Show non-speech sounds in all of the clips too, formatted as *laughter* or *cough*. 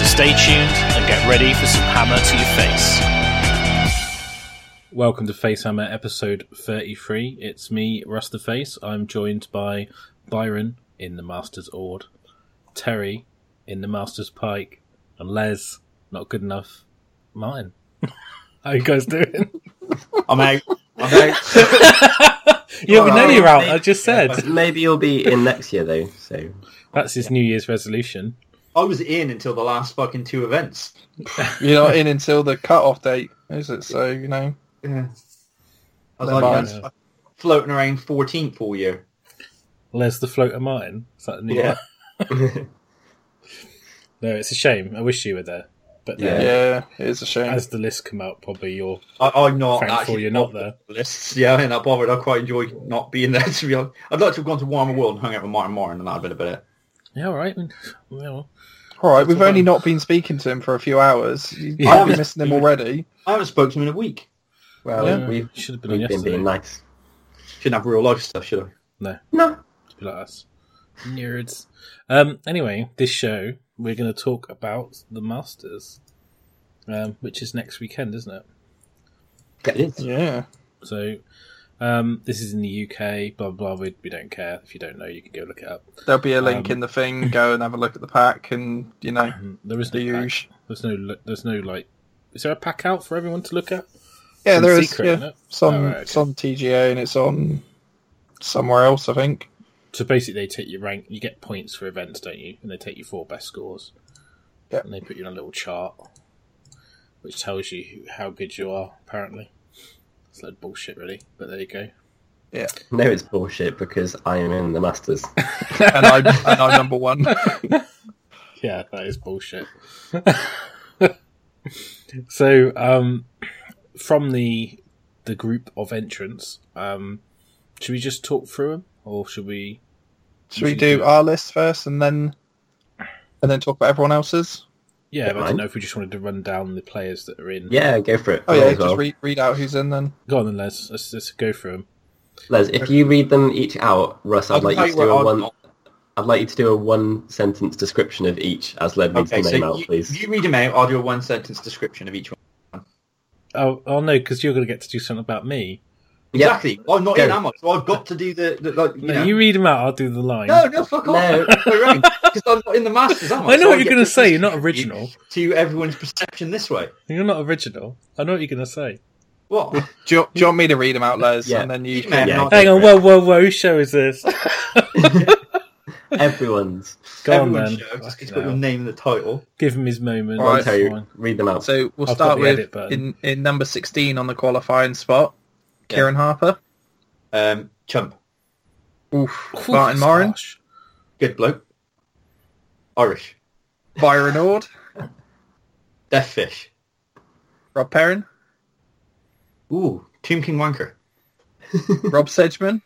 So stay tuned and get ready for some hammer to your face. Welcome to Facehammer episode 33. It's me, Rustaface. I'm joined by Byron in the Master's Ord, Terry in the Master's Pike, and Les, not good enough, Martin. *laughs* How you guys doing? I'm out. I'm out. yeah, we know Alright. you're out. I just said. Maybe you'll be in next year though. So That's his New Year's resolution. I was in until the last fucking two events. *laughs* You're not in until the cut-off date, is it? So you know. Yeah. I was Never like, mind. that's floating around 14th all year. Les the Floater Martin. Is that the new Yeah. one? *laughs* No, it's a shame. I wish you were there. But Yeah. then, Yeah, it is a shame. as the list come out, probably you're I, I'm not thankful actually you're not there. Lists. Yeah, I'm not bothered. I quite enjoy not being there. *laughs* To be honest, I'd like to have gone to Warhammer World and hung out with Martin Morin, and that'd been a bit of Yeah, all right. Well, All right, we've only not been speaking to him for a few hours. You Yeah. might be missing him already. I haven't spoken to him in a week. well, yeah, we've, should have been we've been yesterday. being nice. Shouldn't have real life stuff, should I? No, No. be like us. Nerds. Um, anyway, this show, we're going to talk about the Masters, um, which is next weekend, isn't it? It is. Yeah. So, um, this is in the UK, blah, blah, we, we don't care. If you don't know, you can go look it up. There'll be a link Um, in the thing. Go and have a look at the pack, and you know Um, There is no the pack. usual. There's no, there's no, like, is there a pack out for everyone to look at? Yeah, Some there is. Yeah, on Oh, right, okay. TGA and it's on somewhere else, I think. So basically, they take your rank. You get points for events, don't you? And they take your four best scores. Yeah. And they put you on a little chart, which tells you how good you are. Apparently, it's like bullshit, really. But there you go. Yeah. *laughs* No, it's bullshit because I am in the Masters. *laughs* And I'm and I'm number one. *laughs* Yeah, that is bullshit. so, um, from the the group of entrants, um, should we just talk through them, or should we? Should we do our list first, and then and then talk about everyone else's? Yeah, Yeah, but I don't know if we just wanted to run down the players that are in. Yeah, go for it. Oh May yeah, as just well. read read out who's in then. Go on then, Les. Let's, let's go through them. Les, if you read them each out, Russ, I I'd like tell you to do what a I'm one. I'd like you to do a one sentence description of each as Les reads Okay, the so name out, you, please. you read them out. I'll do a one sentence description of each one. Oh, oh no, because you're going to get to do something about me. Yeah. Exactly. I'm not Go. in, am I? So I've got to do the, the like. You No, know. you read them out. I'll do the line. No, no, fuck off. No. *laughs* Because I'm not in the Masters, am I? I know So what you're gonna say, you're not original. To everyone's perception this way. You're not original. I know what you're going to say. What? Do you, do you want me to read them out, Les? Yeah. And then you. Yeah. Yeah, Hang on, whoa, whoa, whoa! Whose show is this? *laughs* *laughs* Everyone's. Go on Everyone's then. show. It's Fucking got your name in the title. Give him his moment. All right. It's Terry, fine. read them out. So we'll I've start with in, in number sixteen on the qualifying spot, Kieran Harper. Um, Chump. Oof. Oof, Martin it's Morin, harsh. Good bloke. Irish. Byron Ord, *laughs* Death Fish. Rob Perrin, Ooh. Tomb King Wanker. *laughs* Rob Sedgman,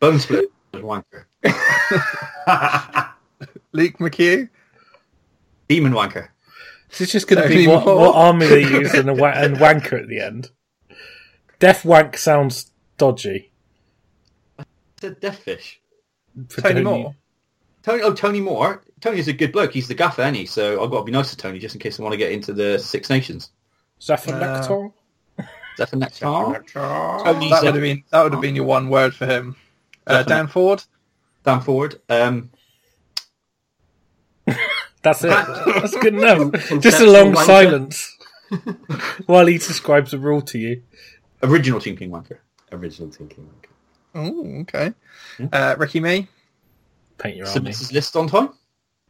Bone Split Wanker. *laughs* Luke McHugh, Demon Wanker. This is just going to Tony be what, what army they use and, a wa- and wanker at the end. Death wank sounds dodgy. I said Death Fish. For Tony Moore. Tony, oh, Tony Moore. Tony's a good bloke. He's the gaffer, any. So I've got to be nice to Tony just in case I want to get into the Six Nations. Zephyr Uh, Nectar? Is that for? That Tony's, would have been that would have been your one word for him. Uh, Dan Ford, Dan Ford. Um, *laughs* That's it. *laughs* That's good enough. Just a long silence *laughs* while he describes a rule to you. Original Tomb King Wanker. Original thinking. Oh, okay. Uh, Ricky May. Paint your army. Submits his list on time.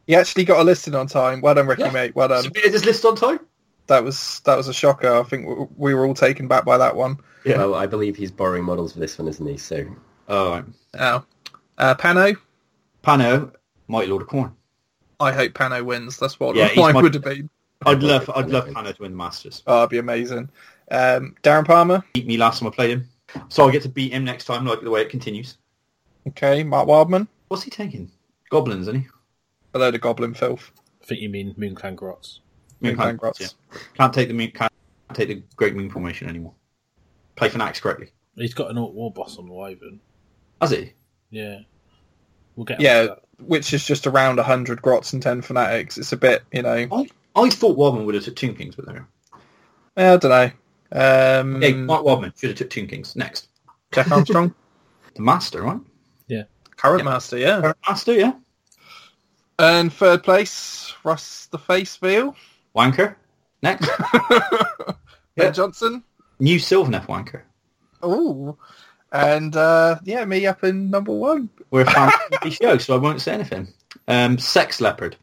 He actually got a listing on time. Well done, Ricky Yeah. mate. Well done. Submitted his list on time. That was that was a shocker. I think we were all taken back by that one. Yeah. Well, I believe he's borrowing models for this one, isn't he? So Oh, right. Oh. Uh, Pano. Pano, Mighty Lord of Corn. I hope Pano wins. That's what Yeah, *laughs* mine my- would have been. I'd love, I'd love Hannah to win the Masters. Oh, that'd be amazing. Um, Darren Palmer. Beat me last time I played him, so I'll get to beat him next time. Like the way it continues. Okay, Mark Wildman. What's he taking? Goblins, isn't he? A load of goblin filth. I think you mean Moonclan Grots. Moon Can't- Grots. yeah. Can't take the moon, can't take the Great Moon formation anymore. Play Fanatics correctly. He's got an Orc War boss on the Wyvern. Has he? Yeah. We'll get Yeah, that. which is just around 100 grots and 10 fanatics. It's a bit, you know, I, I thought Wadman would have took Tomb Kings, but there. I don't know. Um, Hey, Mark Wadman should have took Tomb Kings next. Jack *laughs* Armstrong, The Master, right? Yeah. Current Yeah. master, yeah. Current Master, yeah. And third place, Russ the Face Veal. Wanker. Next. *laughs* *laughs* Ben Yeah. Johnson. New Sylvaneth Wanker. Ooh. And uh, yeah, me up in number one. We're a family show, so I won't say anything. Um, Sex Leopard.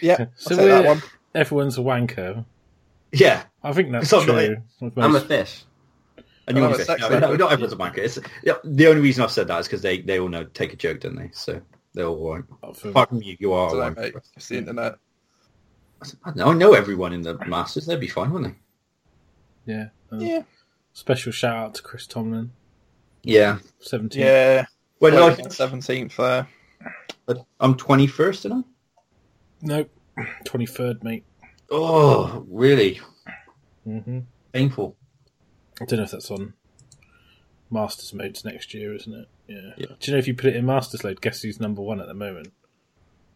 Yeah, I'll So we're- that one. everyone's a wanker. Yeah. I think that's It's not true. with I'm a fish. And you Oh, want it's to Sex no, no, not everyone's a wanker. It's, yeah, the only reason I've said that is because they, they all know take a joke, don't they? So they're all right. for- Apart from you, you are a know, wanker. mate. It's the internet. I don't know. I know everyone in the Masters. They'd be fine, wouldn't they? yeah. Um, Yeah. Special shout out to Chris Tomlin, Yeah. 17th. Yeah. Where did I 17th there. I'm 21st, didn't I? Nope. *clears throat* 23rd, mate. Oh, really? Hmm Painful. I don't know if that's on Masters modes next year, isn't it? Yeah. Yeah. Do you know if you put it in Masters mode, guess who's number one at the moment?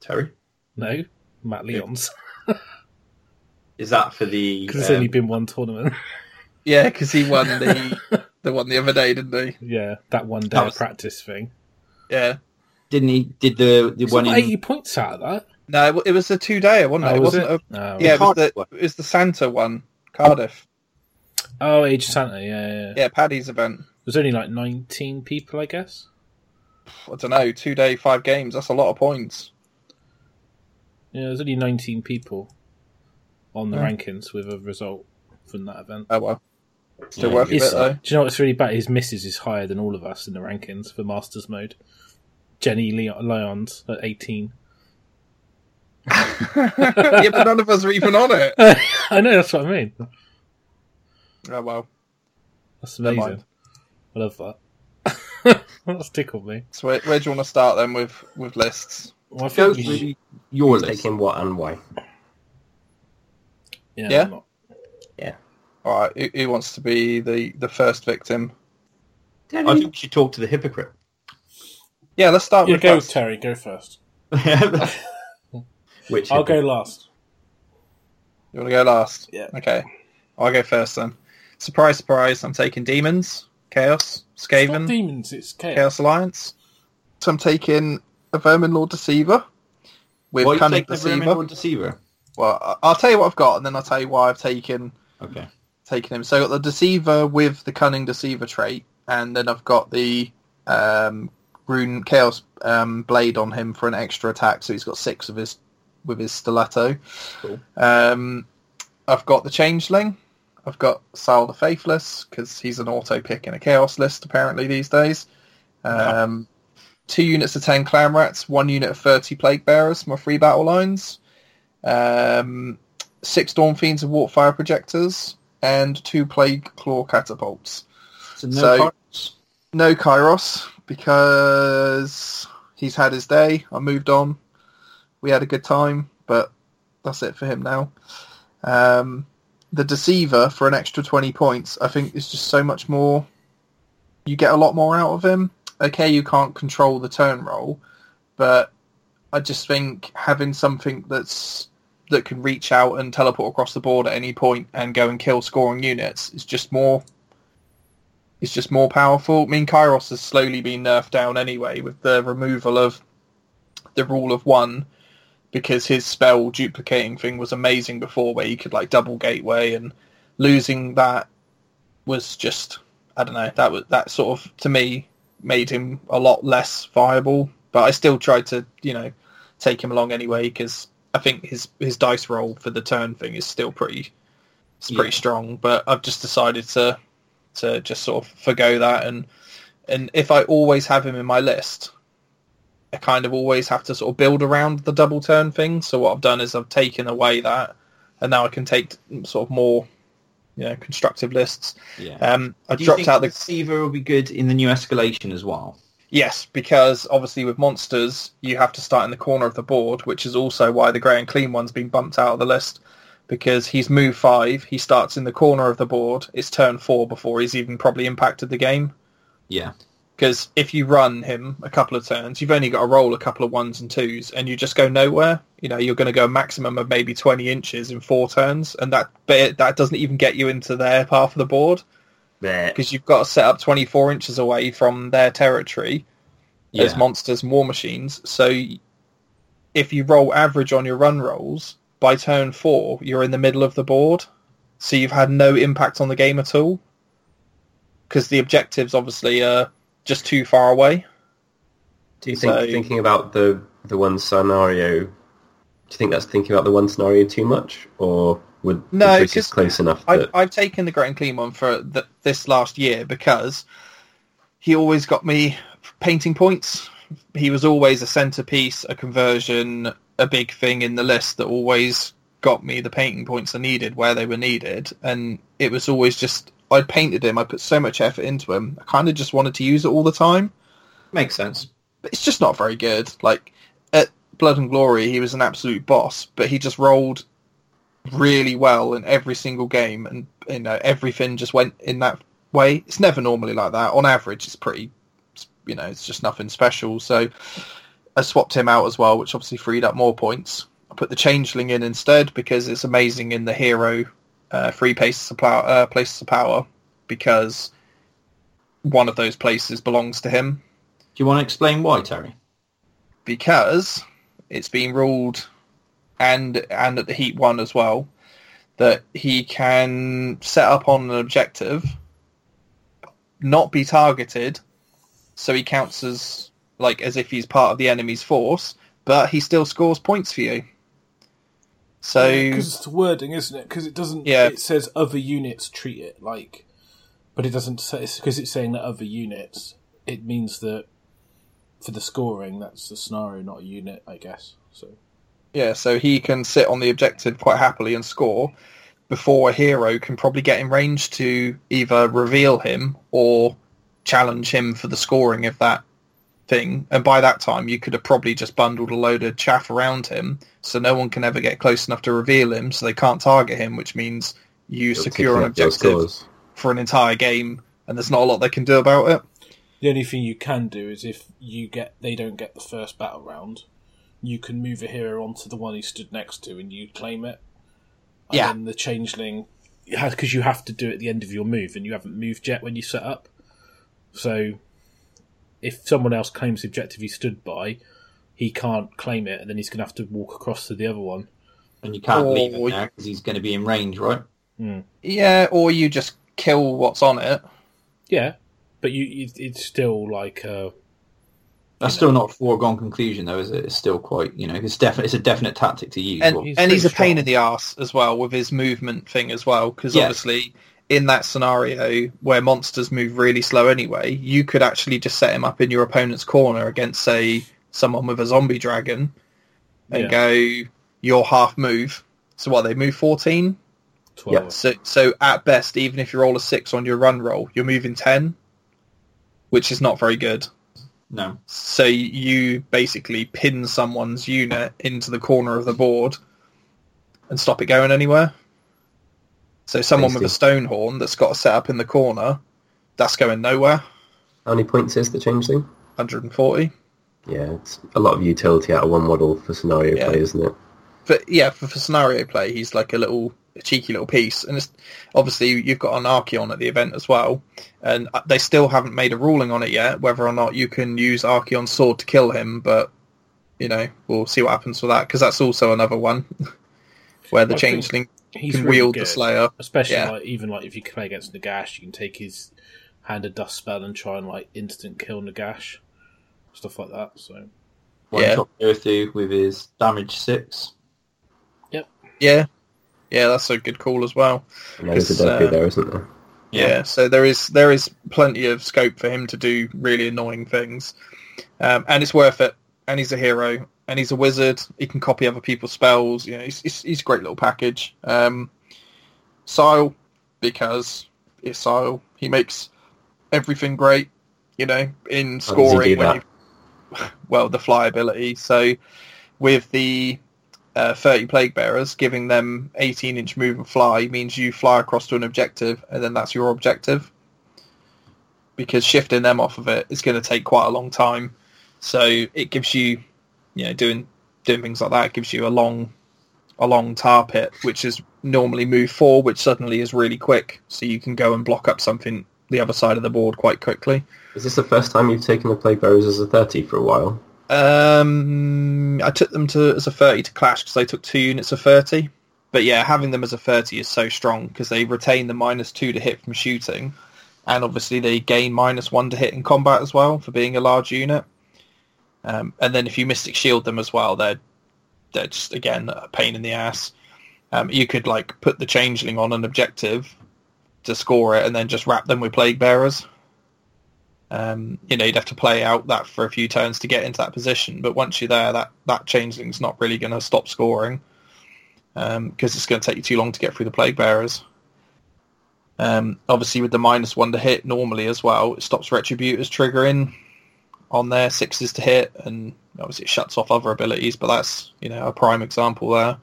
Terry? No? Matt Leon's. *laughs* Is that for the... Because it's um, only been one tournament. *laughs* Yeah, because he won the *laughs* the one the other day, didn't he? yeah, that one day That was- practice thing. Yeah. Didn't he... Did the, the He's one got in... 80 points out of that. No, it, it was a two day, wasn't it? Oh, it was wasn't it? a Oh, yeah, it was the it was the Santa one, Cardiff. Oh, Age of Santa, yeah, yeah, yeah. Paddy's event. There's only like 19 people, I guess. I don't know, two day, five games. That's a lot of points. Yeah, there's only 19 people on the Yeah. rankings with a result from that event. Oh well, still Yeah, worth a bit though. Do you know what's really bad? His misses is higher than all of us in the rankings for Masters mode. Jenny Leon- Lyons at 18. *laughs* yeah, but none of us are even on it. *laughs* I know, that's what I mean. Oh well. That's amazing. I love that. *laughs* that's tickled me. So where, where do you want to start then with with lists? Well, I Go think we should- your list. Taking what and why? yeah, Yeah? I'm All right, who, who wants to be the the first victim? I think we should talk to the hypocrite. Yeah, let's start Yeah, with go, Russ. Terry. Go first. Which I'll go last. You want to go last? Yeah. Okay, I'll go first then. Surprise, surprise! I'm taking demons, chaos, It's not Skaven, demons, it's chaos. Chaos Alliance. So I'm taking a Vermin Lord Deceiver with Why are you Cunning taking the Vermin Deceiver. Lord Deceiver? Well, I- I'll tell you what I've got, and then I'll tell you why I've taken Okay. taken him. So I've got the Deceiver with the Cunning Deceiver trait, and then I've got the um, Rune Chaos um, Blade on him for an extra attack. So he's got six of his with his stiletto. Cool. Um, I've got the Changeling. I've got Sayl the Faithless because he's an auto pick in a Chaos list apparently these days. Um, Two units of ten Clan Rats, one unit of thirty Plague Bearers, my free battle lines. Um, six Storm Fiends and Warpfire Projectors, and two Plague Claw Catapults. So no So- cards? No Kairos, because he's had his day. I moved on. We had a good time, but that's it for him now. Um, the Deceiver, for an extra 20 points, I think is just so much more... You get a lot more out of him. Okay, you can't control the turn roll, but I just think having something that's that can reach out and teleport across the board at any point and go and kill scoring units is just more it's just more powerful. I mean, Kairos has slowly been nerfed down anyway with the removal of the rule of one because his spell duplicating thing was amazing before where you could like double gateway and losing that was just I don't know that was that sort of to me made him a lot less viable. But I still tried to you know take him along anyway because I think his his dice roll for the turn thing is still pretty it's pretty Yeah. strong. But I've just decided to to just sort of forgo that. And and if I always have him in my list I kind of always have to sort of build around the double turn thing. So what I've done is I've taken away that, and now I can take sort of more, you know, constructive lists. Yeah. Um, I Do you dropped think out the the deceiver will be good in the new escalation as well? Yes, because obviously with monsters, you have to start in the corner of the board, which is also why the Great Unclean One's been bumped out of the list. Because he's move five, he starts in the corner of the board. It's turn four before he's even probably impacted the game. Yeah. Because if you run him a couple of turns, you've only got to roll a couple of ones and twos, and you just go nowhere. You know, you're going to go a maximum of maybe 20 inches in four turns, and that but that doesn't even get you into their half of the board because you've got to set up 24 inches away from their territory as Yeah. monsters and war machines. So if you roll average on your run rolls, by turn four, you're in the middle of the board. So you've had no impact on the game at all. Because the objectives obviously are just too far away. Do you think So- thinking about the the one scenario? Do you think that's thinking about the one scenario too much, or would No, the choice close enough I've, that I've taken the Great Unclean One for th this last year because he always got me painting points. He was always a centerpiece, a conversion, a big thing in the list that always got me the painting points I needed where they were needed. And it was always just, I painted him, I put so much effort into him. I kind of just wanted to use it all the time. Makes sense. But it's just not very good. Like, at Blood and Glory, he was an absolute boss, but he just rolled really well in every single game, and you know everything just went in that way. It's never normally like that. On average, it's pretty, you know, it's just nothing special. So I swapped him out as well, which obviously freed up more points. I put the Changeling in instead because it's amazing in the hero uh, free places of power, uh, places of power because one of those places belongs to him Do you want to explain why, Terry? because it's been ruled and and at the heat one as well that he can set up on an objective not be targeted so he counts as like as if he's part of the enemy's force but he still scores points for you so because it's the wording, isn't it? Because it doesn't. Yeah. It says other units treat it like, but it doesn't say because it's saying that other units. It means that for the scoring, that's the scenario, not a unit, I guess. So yeah so he can sit on the objective quite happily and score before a hero can probably get in range to either reveal him or challenge him for the scoring of that thing. And by that time, you could have probably just bundled a load of chaff around him, so no one can ever get close enough to reveal him, so they can't target him, which means you you're secure an ticking up your objective for an entire game, and there's not a lot they can do about it. the only thing you can do is if you get they don't get the first battle round, you can move a hero onto the one he stood next to, and you claim it. And Yeah. then the changeling, because you have to do it at the end of your move, and you haven't moved yet when you set up. So, if someone else claims the objective he stood by, he can't claim it, and then he's going to have to walk across to the other one. And you can't Or leave him there because he's going to be in range, right? Yeah, or you just kill what's on it. Yeah, but you, you it's still like uh, That's still not a foregone conclusion, though, is it? It's still quite, you know, it's definite. It's a definite tactic to use. and Well, he's and he's a pretty pain in the ass as well with his movement thing as well because Yeah. obviously in that scenario where monsters move really slow anyway you could actually just set him up in your opponent's corner against say someone with a zombie dragon and Yeah. go your half move so what they move 14 twelve. so so at best even if you roll a 6 on your run roll you're moving 10 which is not very good no. so you basically pin someone's unit into the corner of the board and stop it going anywhere. So someone with a stone horn that's got a set up in the corner, that's going nowhere. How many points is the changeling? 140. Yeah, it's a lot of utility out of one model for scenario Yeah. play, isn't it? But yeah, for, for scenario play, he's like a little a cheeky little piece. And it's, obviously you've got an Archaon at the event as well. And uh, they still haven't made a ruling on it yet, whether or not you can use Archaon's sword to kill him. But, you know, we'll see what happens with that, because that's also another one *laughs* where the I think Changeling He's can really wield good. the Slayer. Especially Yeah. like even like if you play against Nagash, you can take his hand of dust spell and try and like instant kill Nagash, stuff like that. So One Yeah. shot go through with his damage six. Yep. Yeah, yeah, that's a good call as well. And there's a Deku uh, there, isn't there? Yeah. so there is there is plenty of scope for him to do really annoying things, um, and it's worth it and he's a hero, and he's a wizard. He can copy other people's spells. You know, he's he's, he's a great little package. Um, Sayl, because it's Sayl. He makes everything great. You know, in How does he scoring. when you- well, the fly ability. So with the uh, 30 plague bearers, giving them 18 inch move and fly means you fly across to an objective, and then that's your objective. Because shifting them off of it is going to take quite a long time. So it gives you, you know, doing doing things like that gives you a long, a long tar pit, which is normally move four, which suddenly is really quick. So you can go and block up something the other side of the board quite quickly. Is this the first time you've taken the Plague Bearers as a 30 for a while? Um, I took them to as a 30 to clash because they took two units of 30. But yeah, having them as a 30 is so strong because they retain the minus two to hit from shooting, and obviously they gain minus one to hit in combat as well for being a large unit. Um, and then if you Mystic Shield them as well, they're they're just again a pain in the ass. Um, you could like put the Changeling on an objective to score it, and then just wrap them with Plague Bearers. Um, you know, you'd have to play out that for a few turns to get into that position. But once you're there, that that changeling's not really going to stop scoring because it's going to take you too long to get through the plague bearers. Um, obviously, with the minus one to hit normally as well, it stops retributors triggering on there, sixes to hit, and obviously it shuts off other abilities. But that's you know a prime example there.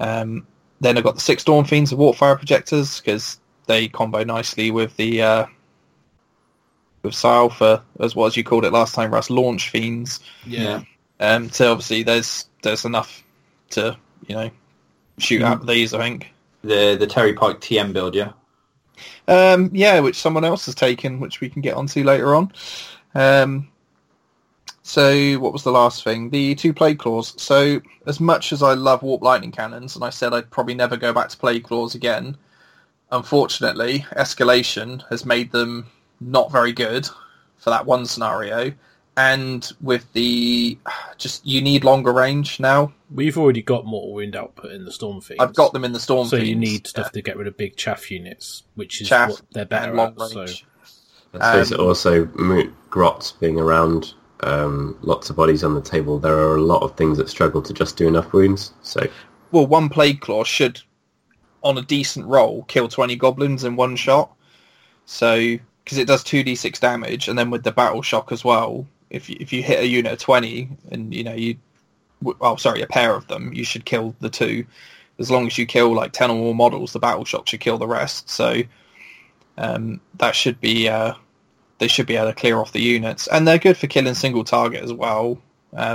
Um, then I've got the six Dawn Fiends of Warpfire Projectors because they combo nicely with the uh, with Sayl for as what as you called it last time, Russ, launch fiends. Yeah. Um, so obviously there's there's enough to you know shoot Mm. at these. I think. The the Terry Pike TM build, yeah. Um, yeah, which someone else has taken, which we can get onto later on. Um, so what was the last thing? The two plague claws. So as much as I love warp lightning cannons, and I said I'd probably never go back to plague claws again, unfortunately, escalation has made them not very good for that one scenario. And with the *sighs* just you need longer range now. We've already got mortal wound output in the storm fiends. I've got them in the storm. So you need stuff to get rid of big chaff units, which is Chaff what they're and better long at. So range. I suppose Um, it also Moot Grot being around um, lots of bodies on the table, there are a lot of things that struggle to just do enough wounds. So well, one plague claw should, on a decent roll, kill twenty goblins in one shot. So because it does two d six damage, and then with the battle shock as well, if you, if you hit a unit of twenty, and you know you, oh sorry, a pair of them, you should kill the two. As long as you kill like ten or more models, the battle shock should kill the rest. So um, that should be uh, they should be able to clear off the units, and they're good for killing single target as well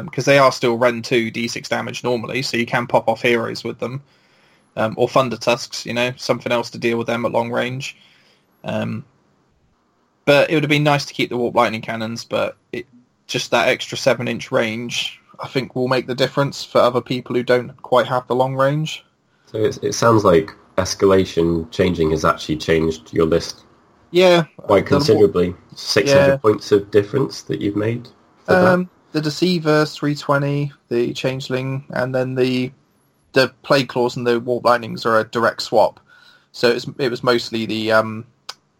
because they are still Ren 2 d6 damage normally, so you can pop off heroes with them. Um, or Thunder Tusks, you know, something else to deal with them at long range. Um, but it would have been nice to keep the Warp Lightning Cannons, but it, just that extra 7-inch range, I think, will make the difference for other people who don't quite have the long range. so it sounds like escalation changing has actually changed your list Yeah. quite considerably. 600 Yeah. points of difference that you've made. Um, the Deceiver 320, the Changeling, and then the the Plague Claws and the Warp Lightnings are a direct swap. So it's, it was mostly the um,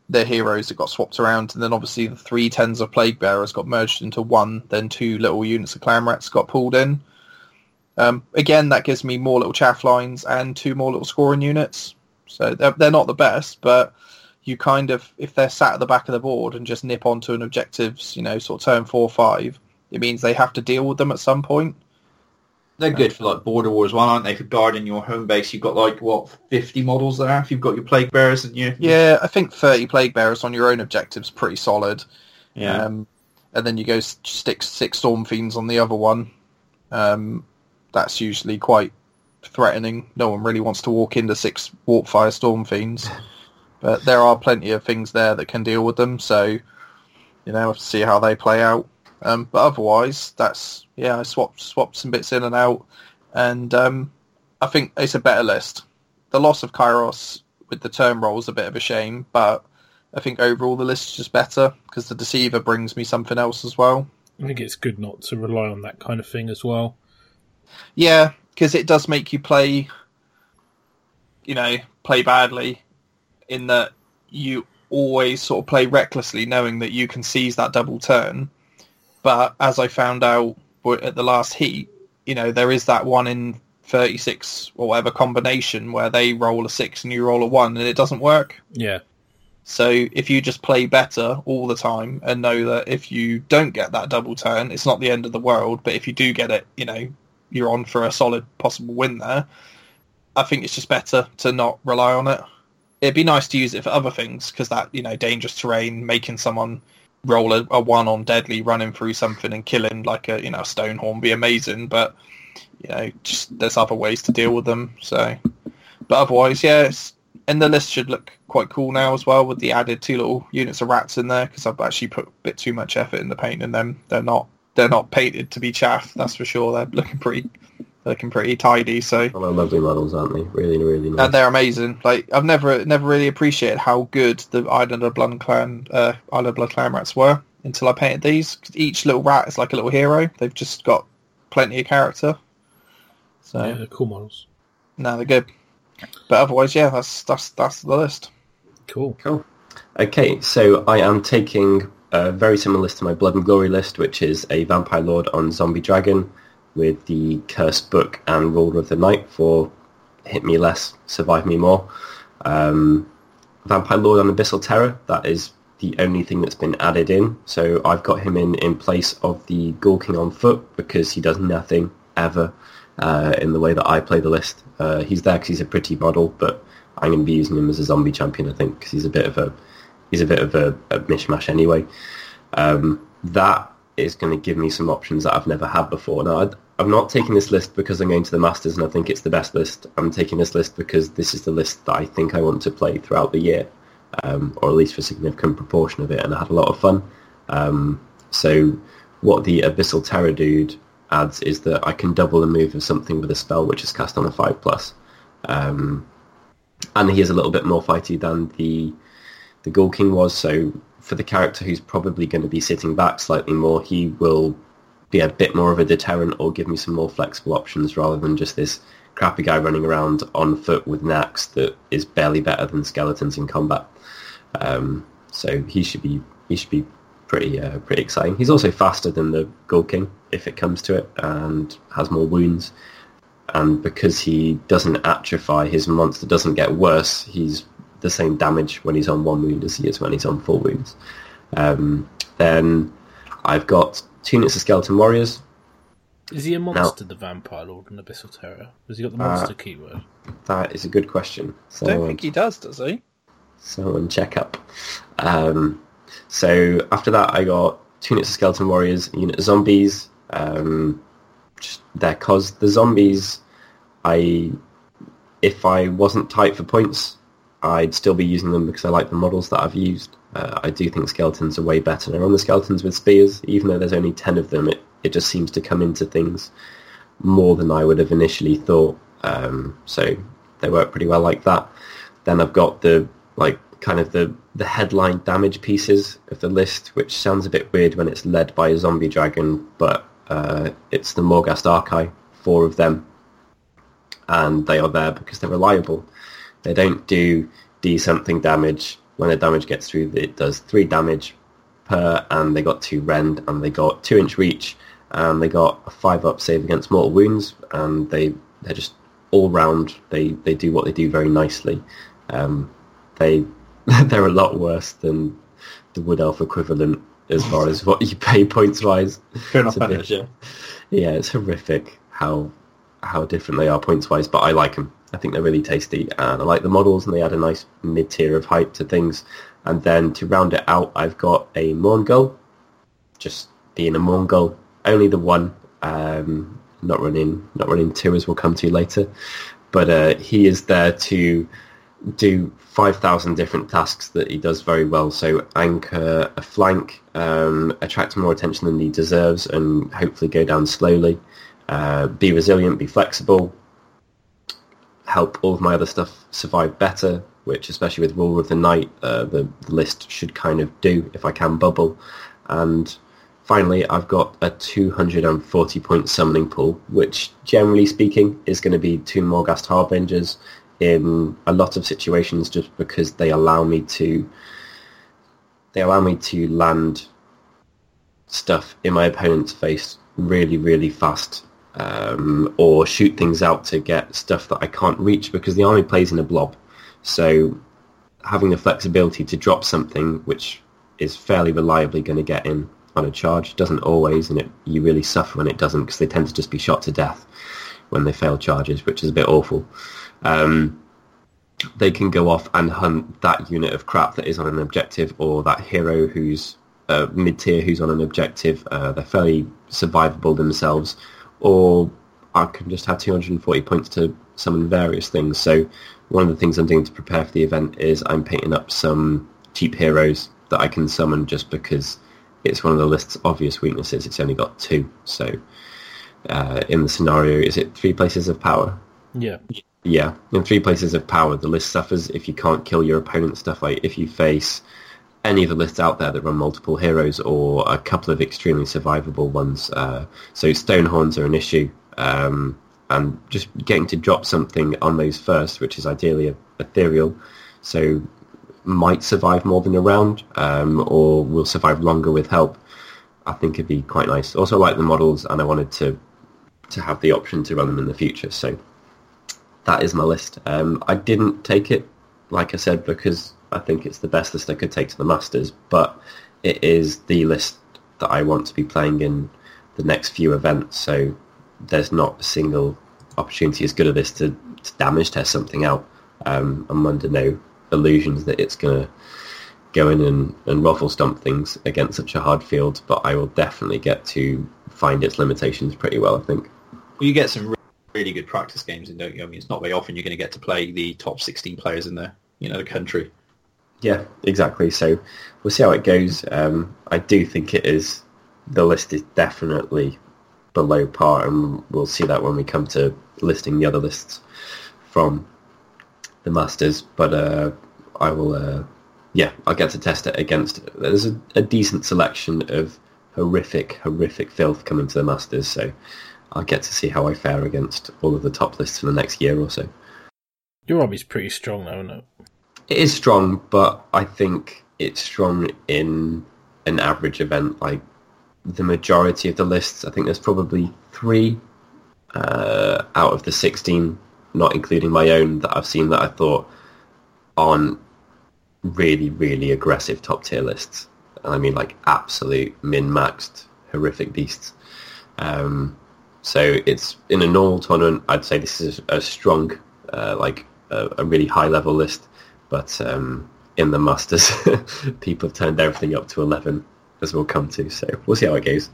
the heroes that got swapped around, and then obviously the three tens of Plague Bearers got merged into one. Then two little units of Clan Rats got pulled in. Um, again, that gives me more little chaff lines and two more little scoring units. So they're, they're not the best, but you kind of, if they're sat at the back of the board and just nip onto an objectives, you know, sort of turn four, five, it means they have to deal with them at some point. They're good for like border war as well, aren't they? For guarding your home base, you've got like what fifty models there. If you've got your plague bearers and you, Yeah, I think 30 plague bearers on your own objectives pretty solid. yeah. Um, and then you go stick six storm fiends on the other one. Um, that's usually quite threatening. No one really wants to walk into six warp fire storm fiends, *laughs* but there are plenty of things there that can deal with them. So you know, we'll have to see how they play out. Um, but otherwise, that's yeah, I swapped swapped some bits in and out, and um, I think it's a better list. The loss of Kairos with the term roll is a bit of a shame, but I think overall the list is just better because the Deceiver brings me something else as well. I think it's good not to rely on that kind of thing as well. Yeah, because it does make you play, you know, play badly in that you always sort of play recklessly knowing that you can seize that double turn. But as I found out at the last heat, you know, there is that one in 36 or whatever combination where they roll a six and you roll a one and it doesn't work. Yeah. So if you just play better all the time and know that if you don't get that double turn, it's not the end of the world. But if you do get it, you know, you're on for a solid possible win there. I think it's just better to not rely on it. It'd be nice to use it for other things because that, you know, dangerous terrain, making someone roll a, a one on deadly, running through something and killing like a, you know, stone horn be amazing. But, you know, just there's other ways to deal with them. So, but otherwise, yeah, and the list should look quite cool now as well with the added two little units of rats in there because I've actually put a bit too much effort in the painting them. They're not they're not painted to be chaff, that's for sure. They're looking pretty looking pretty tidy. So Well, they're lovely models, aren't they? Really, really nice. and they're amazing. Like I've never never really appreciated how good the Island of Blood Clan uh, Island of Blood Clan rats were until I painted these. 'Cause Each little rat is like a little hero. They've just got plenty of character. So Yeah, they're cool models. no, they're good. But otherwise, yeah, that's that's that's the list. Cool. Cool. Okay, so I am taking a very similar list to my Blood and Glory list, which is a Vampire Lord on Zombie Dragon with the Cursed Book and Ruler of the Night for Hit Me Less, Survive Me More. Um, Vampire Lord on Abyssal Terror, that is the only thing that's been added in. So I've got him in in place of the Ghoul King on foot because he does nothing ever uh, in the way that I play the list. Uh, he's there because he's a pretty model, but I'm going to be using him as a zombie champion, I think, because he's a bit of a he's a bit of a, a mishmash anyway. Um, that is going to give me some options that I've never had before. Now, I'd, I'm not taking this list because I'm going to the Masters and I think it's the best list. I'm taking this list because this is the list that I think I want to play throughout the year, um, or at least for a significant proportion of it, and I had a lot of fun. Um, so what the Abyssal Terror dude adds is that I can double the move of something with a spell which is cast on a 5+. plus. Um, and he is a little bit more fighty than the the Ghoul King was. So for the character who's probably going to be sitting back slightly more, he will be a bit more of a deterrent or give me some more flexible options rather than just this crappy guy running around on foot with an axe that is barely better than skeletons in combat. Um, so he should be he should be pretty uh, pretty exciting. He's also faster than the Ghoul King if it comes to it, and has more wounds. And because he doesn't atrophy, his monster doesn't get worse. He's the same damage when he's on one wound as he is when he's on four wounds. Um, then I've got two units of Skeleton Warriors. Is he a monster, the Vampire Lord and Abyssal Terror? Has he got the monster keyword? That is a good question. So Don't think he does, does he? So someone check up. Um, so after that, I got two units of skeleton warriors, unit of zombies. Um, just there, cause the zombies, I if I wasn't tight for points, I'd still be using them because I like the models that I've used. Uh, I do think skeletons are way better. And on the skeletons with spears, even though there's only ten of them, it, it just seems to come into things more than I would have initially thought. Um, so they work pretty well like that. Then I've got the like kind of the the headline damage pieces of the list, which sounds a bit weird when it's led by a zombie dragon, but uh, it's the Morghast Archai, four of them, and they are there because they're reliable. They don't do D something damage. When the damage gets through, it does three damage per, and they got two rend, and they got two inch reach, and they got a five up save against mortal wounds, and they they're just all round. They they do what they do very nicely. Um, they *laughs* they're a lot worse than the wood elf equivalent as far as what you pay points wise. Fair enough, bit- yeah. Yeah, it's horrific how how different they are points wise, but I like them. I think they're really tasty, and I like the models, and they add a nice mid tier of hype to things. And then to round it out, I've got a Mourngul, just being a Mourngul, only the one, um, not running, not running two as we'll come to later, but uh, he is there to do 5,000 different tasks that he does very well. So anchor a flank, um, attract more attention than he deserves, and hopefully go down slowly. Uh, be resilient, be flexible, help all of my other stuff survive better, which especially with Ruler of the Night, uh, the, list should kind of do if I can bubble. And finally, I've got a 240 point summoning pool, which generally speaking is going to be two Morghast Harbingers in a lot of situations just because they allow me to they allow me to land stuff in my opponent's face really, really fast um, or shoot things out to get stuff that I can't reach because the army plays in a blob. So having the flexibility to drop something which is fairly reliably going to get in on a charge doesn't always, and it, you really suffer when it doesn't because they tend to just be shot to death when they fail charges, which is a bit awful. Um, they can go off and hunt that unit of crap that is on an objective or that hero who's uh, mid-tier who's on an objective. Uh, they're fairly survivable themselves, or I can just have 240 points to summon various things. So one of the things I'm doing to prepare for the event is I'm painting up some cheap heroes that I can summon just because it's one of the list's obvious weaknesses. It's only got two. So uh, in the scenario, is it three places of power? Yeah. Yeah, in three places of power, the list suffers if you can't kill your opponent. Stuff like if you face any of the lists out there that run multiple heroes or a couple of extremely survivable ones. Uh, so Stonehorns are an issue, um, and just getting to drop something on those first, which is ideally ethereal, so might survive more than a round, um, or will survive longer with help. I think it'd be quite nice. Also, like the models, and I wanted to to have the option to run them in the future. So that is my list. Um, I didn't take it, like I said, because I think it's the best list I could take to the Masters, but it is the list that I want to be playing in the next few events. So there's not a single opportunity as good as this to, to damage test something out. Um, I'm under no illusions that it's going to go in and, and ruffle stomp things against such a hard field, but I will definitely get to find its limitations pretty well, I think. Well, you get some really good practice games in, don't you? I mean, it's not very often you're going to get to play the top 16 players in the you know the country. Yeah, exactly. So we'll see how it goes. Um, I do think it is the list is definitely below par, and we'll see that when we come to listing the other lists from the Masters. But uh, I will, uh, yeah, I'll get to test it against. There's a, a decent selection of horrific, horrific filth coming to the Masters, so I'll get to see how I fare against all of the top lists for the next year or so. Your army's pretty strong, though, isn't it? It is strong, but I think it's strong in an average event. Like the majority of the lists, I think there's probably three uh, out of the 16, not including my own, that I've seen that I thought aren't really, really aggressive top tier lists. And I mean like absolute min-maxed horrific beasts. Um, so it's in a normal tournament, I'd say this is a strong, uh, like a, a really high level list but um, in the Masters, *laughs* people have turned everything up to 11, as we'll come to. So we'll see how it goes.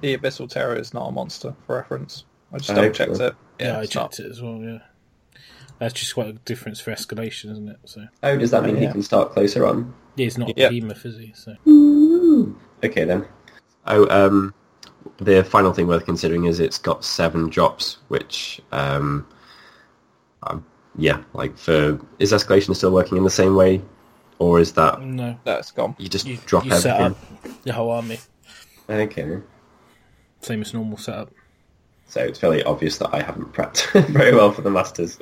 The Abyssal Terror is not a monster, for reference. I just Oh, double checked sure. it. Yeah, I checked not. it as well. Yeah, that's just quite a difference for escalation, isn't it? So Oh, does that mean he Yeah. can start closer on? yeah, it's not Yeah. a behemoth, is he? So Okay then. Oh, um, the final thing worth considering is it's got seven drops, which, um, um, yeah, like for is escalation still working in the same way, or is that no, No, it's gone. you just you, drop you set everything? up the whole army Okay. same as normal setup. So it's fairly obvious that I haven't prepped *laughs* very well for the Masters,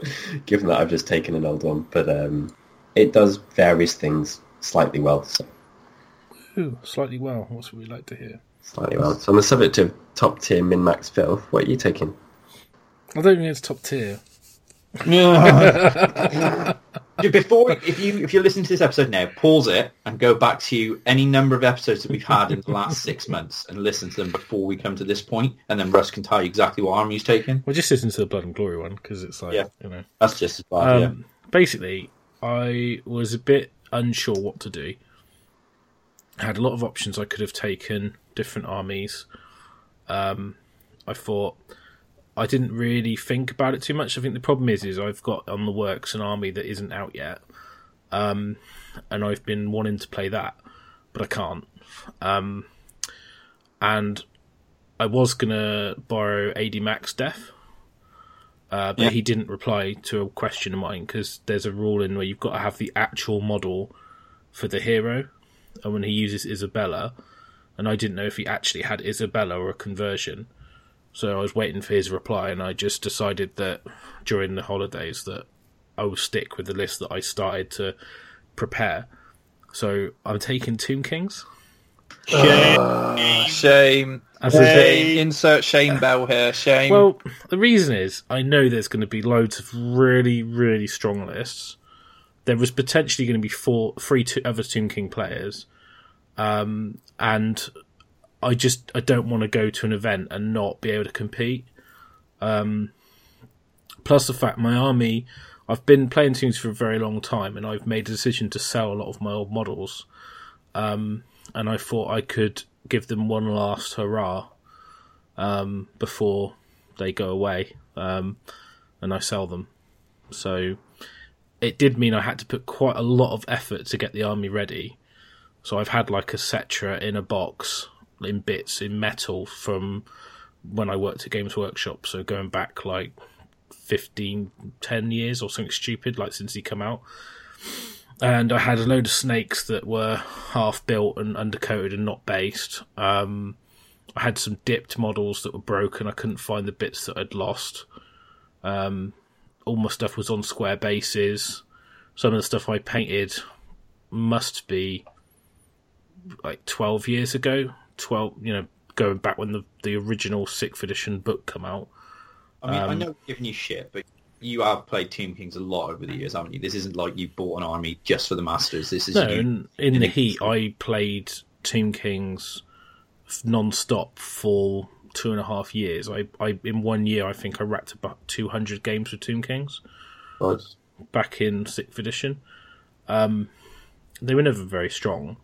given that I've just taken an old one. But um, it does various things slightly well. So Ooh, slightly well. What's what we like to hear? slightly well. So on the subject of top tier min max filth, what are you taking? I don't think it's top tier. *laughs* Before, if you if you listen to this episode now, pause it and go back to any number of episodes that we've had in the last six months and listen to them before we come to this point, and then Russ can tell you exactly what army he's taken. Well, just listen to the Blood and Glory one because it's like Yeah. you know. That's just as bad. Um, Basically, I was a bit unsure what to do. I had a lot of options I could have taken, different armies. Um, I thought I didn't really think about it too much. I think the problem is, is I've got on the works an army that isn't out yet, um, and I've been wanting to play that, but I can't. Um, and I was gonna borrow AD Max Death, uh, but Yeah. he didn't reply to a question of mine because there's a rule in where you've got to have the actual model for the hero, and when he uses Isabella, and I didn't know if he actually had Isabella or a conversion, so I was waiting for his reply, and I just decided that during the holidays that I will stick with the list that I started to prepare. So I'm taking Tomb Kings. Shame. shame. As Shame. Insert shame bell here. Shame. Well, the reason is I know there's going to be loads of really, really strong lists. There was potentially going to be four, three to other Tomb King players, um, and I just I don't want to go to an event and not be able to compete. Um, plus the fact my army, I've been playing Tombs for a very long time, and I've made a decision to sell a lot of my old models. Um, and I thought I could give them one last hurrah um, before they go away, um, and I sell them. So it did mean I had to put quite a lot of effort to get the army ready. So I've had like a Settra in a box, in bits, in metal from when I worked at Games Workshop. So going back like 15, 10 years or something stupid, like since he come out. And I had a load of snakes that were half built and undercoated and not based. Um, I had some dipped models that were broken. I couldn't find the bits that I'd lost. Um, all my stuff was on square bases. Some of the stuff I painted must be like 12 years ago. 12, you know, going back when the, the original 6th edition book come out. I mean, I Um, know I'm giving you shit, but you have played Tomb Kings a lot over the years, haven't you? This isn't like you bought an army just for the Masters. This is No, you. in, in in the heat, I played Tomb Kings non-stop for two and a half years. I, I in one year, I think I racked about 200 games with Tomb Kings. God. back in sixth edition. Um, they were never very strong.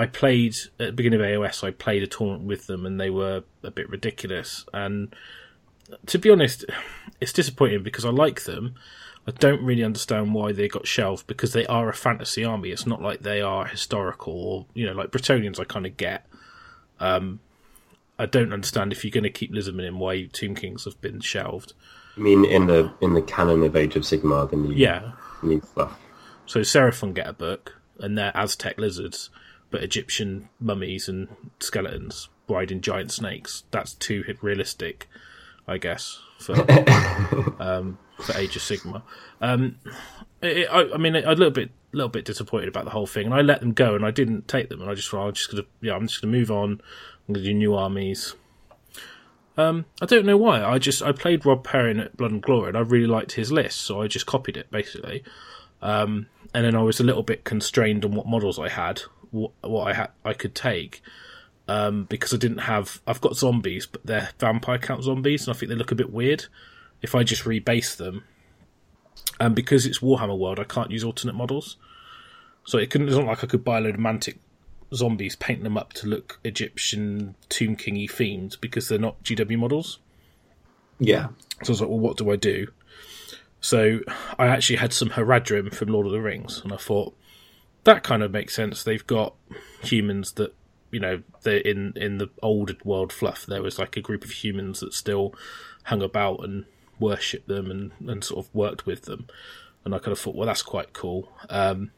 I played at the beginning of AOS. I played a tournament with them, and they were a bit ridiculous. And to be honest, *sighs* it's disappointing because I like them. I don't really understand why they got shelved because they are a fantasy army. It's not like they are historical or you know like Bretonnians. I kind of get. Um, I don't understand if you're going to keep Lizardman in why Tomb Kings have been shelved. I mean, in the in the canon of Age of Sigmar, then you Yeah, need stuff. So Seraphon get a book, and they're Aztec lizards, but Egyptian mummies and skeletons riding giant snakes. That's too realistic, I guess, for *laughs* um, for Age of Sigmar. Um, it, I, I mean, I'm a little bit, little bit disappointed about the whole thing, and I let them go, and I didn't take them, and I just thought I'm just gonna, yeah, I'm just gonna move on. I'm gonna do new armies. Um, I don't know why. I just I played Rob Perrin at Blood and Glory, and I really liked his list, so I just copied it basically. Um, and then I was a little bit constrained on what models I had, what, what I had I could take, um, because I didn't have. I've got zombies, but they're vampire count zombies, and I think they look a bit weird if I just rebase them. And because it's Warhammer World, I can't use alternate models, so it couldn't. It's not like I could buy a load of Mantic zombies, paint them up to look Egyptian Tomb Kingy themed because they're not GW models. Yeah. So I was like, well, what do I do? So I actually had some Haradrim from Lord of the Rings, and I thought that kind of makes sense. They've got humans that you know in in the old world fluff. There was like a group of humans that still hung about and worshipped them and and sort of worked with them. And I kind of thought, well, that's quite cool. Um,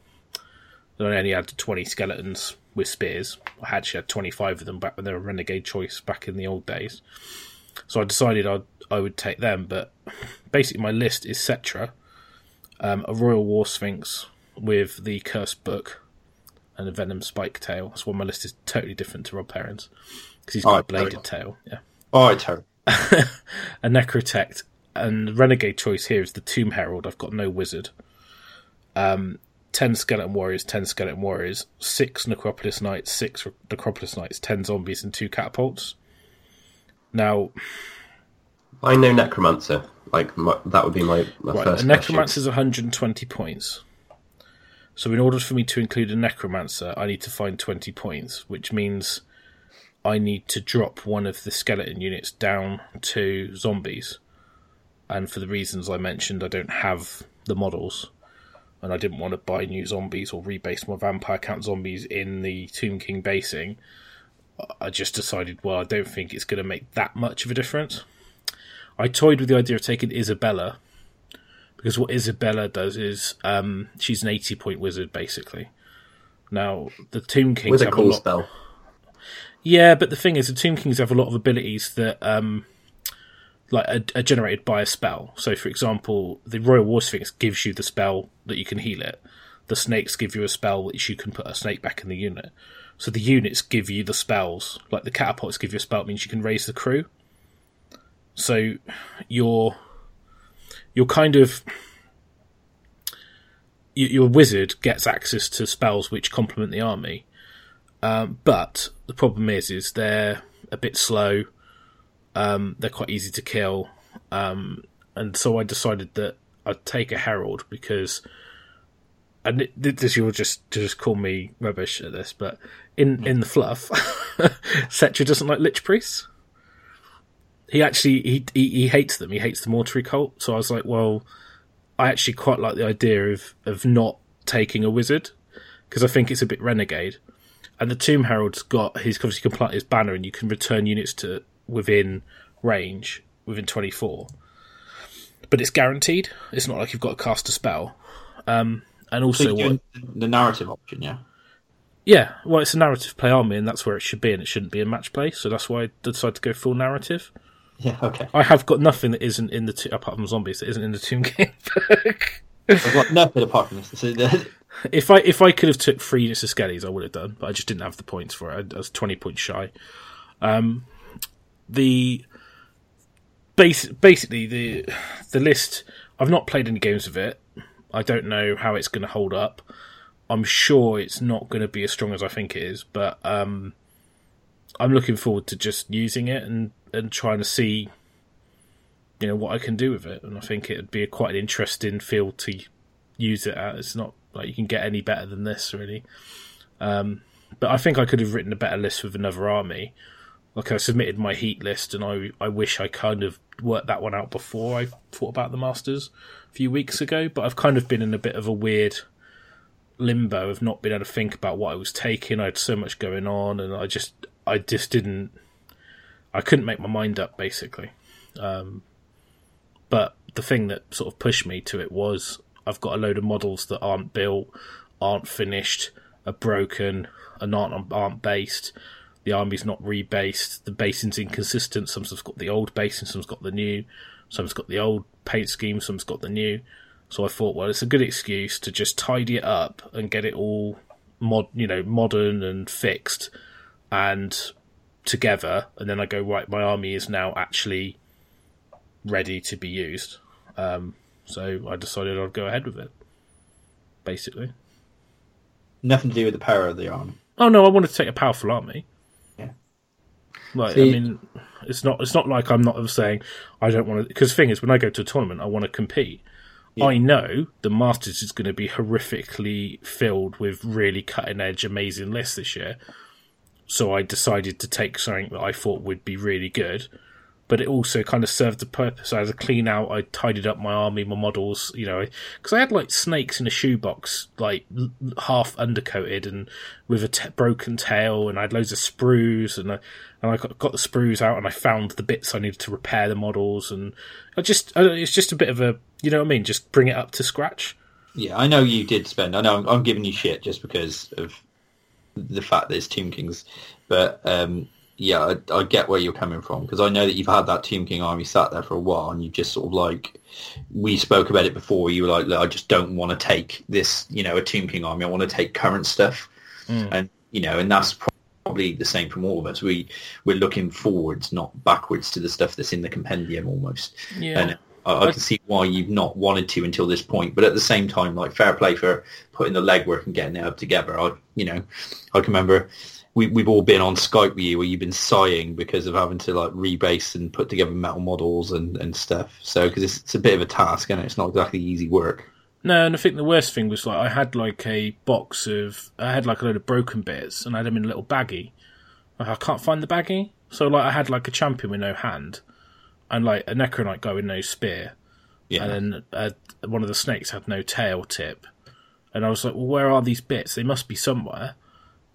I only had twenty skeletons with spears. I actually had twenty five of them back when they were renegade choice back in the old days. So I decided I'd I would take them, but basically my list is Settra, um, a Royal War Sphinx with the Cursed Book, and the Venom Spike Tail. That's why my list is totally different to Rob Perrin's because he's got a bladed tail. Yeah, All right, Terry. *laughs* a Necrotect, and Renegade choice here is the Tomb Herald. I've got no wizard. Um, ten skeleton warriors, ten skeleton warriors, six Necropolis knights, six Necropolis knights, ten zombies, and two catapults. Now, I know Necromancer. Like my, that would be my, my Right, first necromancer is 120 points. So in order for me to include a necromancer, I need to find 20 points, which means I need to drop one of the skeleton units down to zombies. And for the reasons I mentioned, I don't have the models, and I didn't want to buy new zombies or rebase my vampire count zombies in the Tomb King basing. I just decided, well, I don't think it's going to make that much of a difference. I toyed with the idea of taking Isabella, because what Isabella does is um, she's an 80 point wizard basically. Now the Tomb Kings with a have cool a lot. spell. Yeah, but the thing is, the Tomb Kings have a lot of abilities that um, like are, are generated by a spell. So, for example, the Royal War Sphinx gives you the spell that you can heal it. The snakes give you a spell which you can put a snake back in the unit. So the units give you the spells, like the catapults give you a spell, it means you can raise the crew. So your your kind of your, your wizard gets access to spells which complement the army, um, but the problem is is they're a bit slow. Um, they're quite easy to kill, um, and so I decided that I'd take a herald because and it, this you'll just just call me rubbish at this, but in in the fluff, *laughs* Settra doesn't like lich priests. He actually he, he he hates them. He hates the mortuary cult. So I was like, well, I actually quite like the idea of of not taking a wizard because I think it's a bit renegade. And the Tomb Herald's got his obviously can plant his banner, and you can return units to within range within twenty four. But it's guaranteed. It's not like you've got to cast a spell. Um, and also So what the narrative option, yeah. yeah, well, it's a narrative play army, and that's where it should be, and it shouldn't be a match play. So that's why I decided to go full narrative. *laughs* Yeah, okay. I have got nothing that isn't in the to- apart from zombies that isn't in the Tomb *laughs* Game book. I've got nothing apart from this. *laughs* If I if I could have took three units of skellies, I would have done, but I just didn't have the points for it. I was twenty points shy. Um, the base basically the the list. I've not played any games of it. I don't know how it's going to hold up. I'm sure it's not going to be as strong as I think it is, but um, I'm looking forward to just using it and and trying to see, you know, what I can do with it. And I think it'd be a quite an interesting field to use it at. It's not like you can get any better than this, really. Um, but I think I could have written a better list with another army. Like I submitted my heat list, and I I wish I kind of worked that one out before I thought about the Masters a few weeks ago. But I've kind of been in a bit of a weird limbo of not being able to think about what I was taking. I had so much going on, and I just I just didn't. I couldn't make my mind up basically. Um, but the thing that sort of pushed me to it was I've got a load of models that aren't built, aren't finished, are broken, and aren't aren't based. The army's not rebased. The basing's inconsistent. Some's got the old basing, some's got the new. Some's got the old paint scheme, some's got the new. So I thought, well, it's a good excuse to just tidy it up and get it all mod, you know, modern and fixed, and together. And then I go, right, my army is now actually ready to be used. Um, so I decided I'd go ahead with it. Basically. nothing to do with the power of the army. Oh no, I wanted to take a powerful army. Yeah. Like See- I mean, it's not it's not like I'm not saying I don't want to. Because thing is, when I go to a tournament, I want to compete. I know the Masters is going to be horrifically filled with really cutting edge, amazing lists this year. So I decided to take something that I thought would be really good, but it also kind of served the purpose. As a clean out, I tidied up my army, my models, you know, because I had like snakes in a shoebox, like half undercoated and with a t- broken tail, and I had loads of sprues, and I and I got, got the sprues out, and I found the bits I needed to repair the models, and I just I, it's just a bit of a you know what I mean, just bring it up to scratch. Yeah, I know you did spend. I know I'm, I'm giving you shit just because of the fact that it's Tomb Kings, but um, yeah, I, I get where you're coming from because I know that you've had that Tomb King army sat there for a while, and you just sort of like we spoke about it before. You were like, I just don't want to take this, you know, a Tomb King army. I want to take current stuff, and you know, and that's probably the same from all of us. We we're looking forwards, not backwards, to the stuff that's in the compendium almost. Yeah. And I, I can see why you've not wanted to until this point, but at the same time, like fair play for putting the legwork and getting it up together. I, you know, I can remember we we've all been on Skype with you where you've been sighing because of having to like rebase and put together metal models and, and stuff. So because it's, it's a bit of a task and it's not exactly easy work. No, and I think the worst thing was like I had like a box of I had like a load of broken bits and I had them in a little baggie. Like, I can't find the baggie, so like I had like a champion with no hand, and like a necronite guy with no spear, Yeah, and then uh, one of the snakes had no tail tip, and I was like, well, where are these bits? They must be somewhere,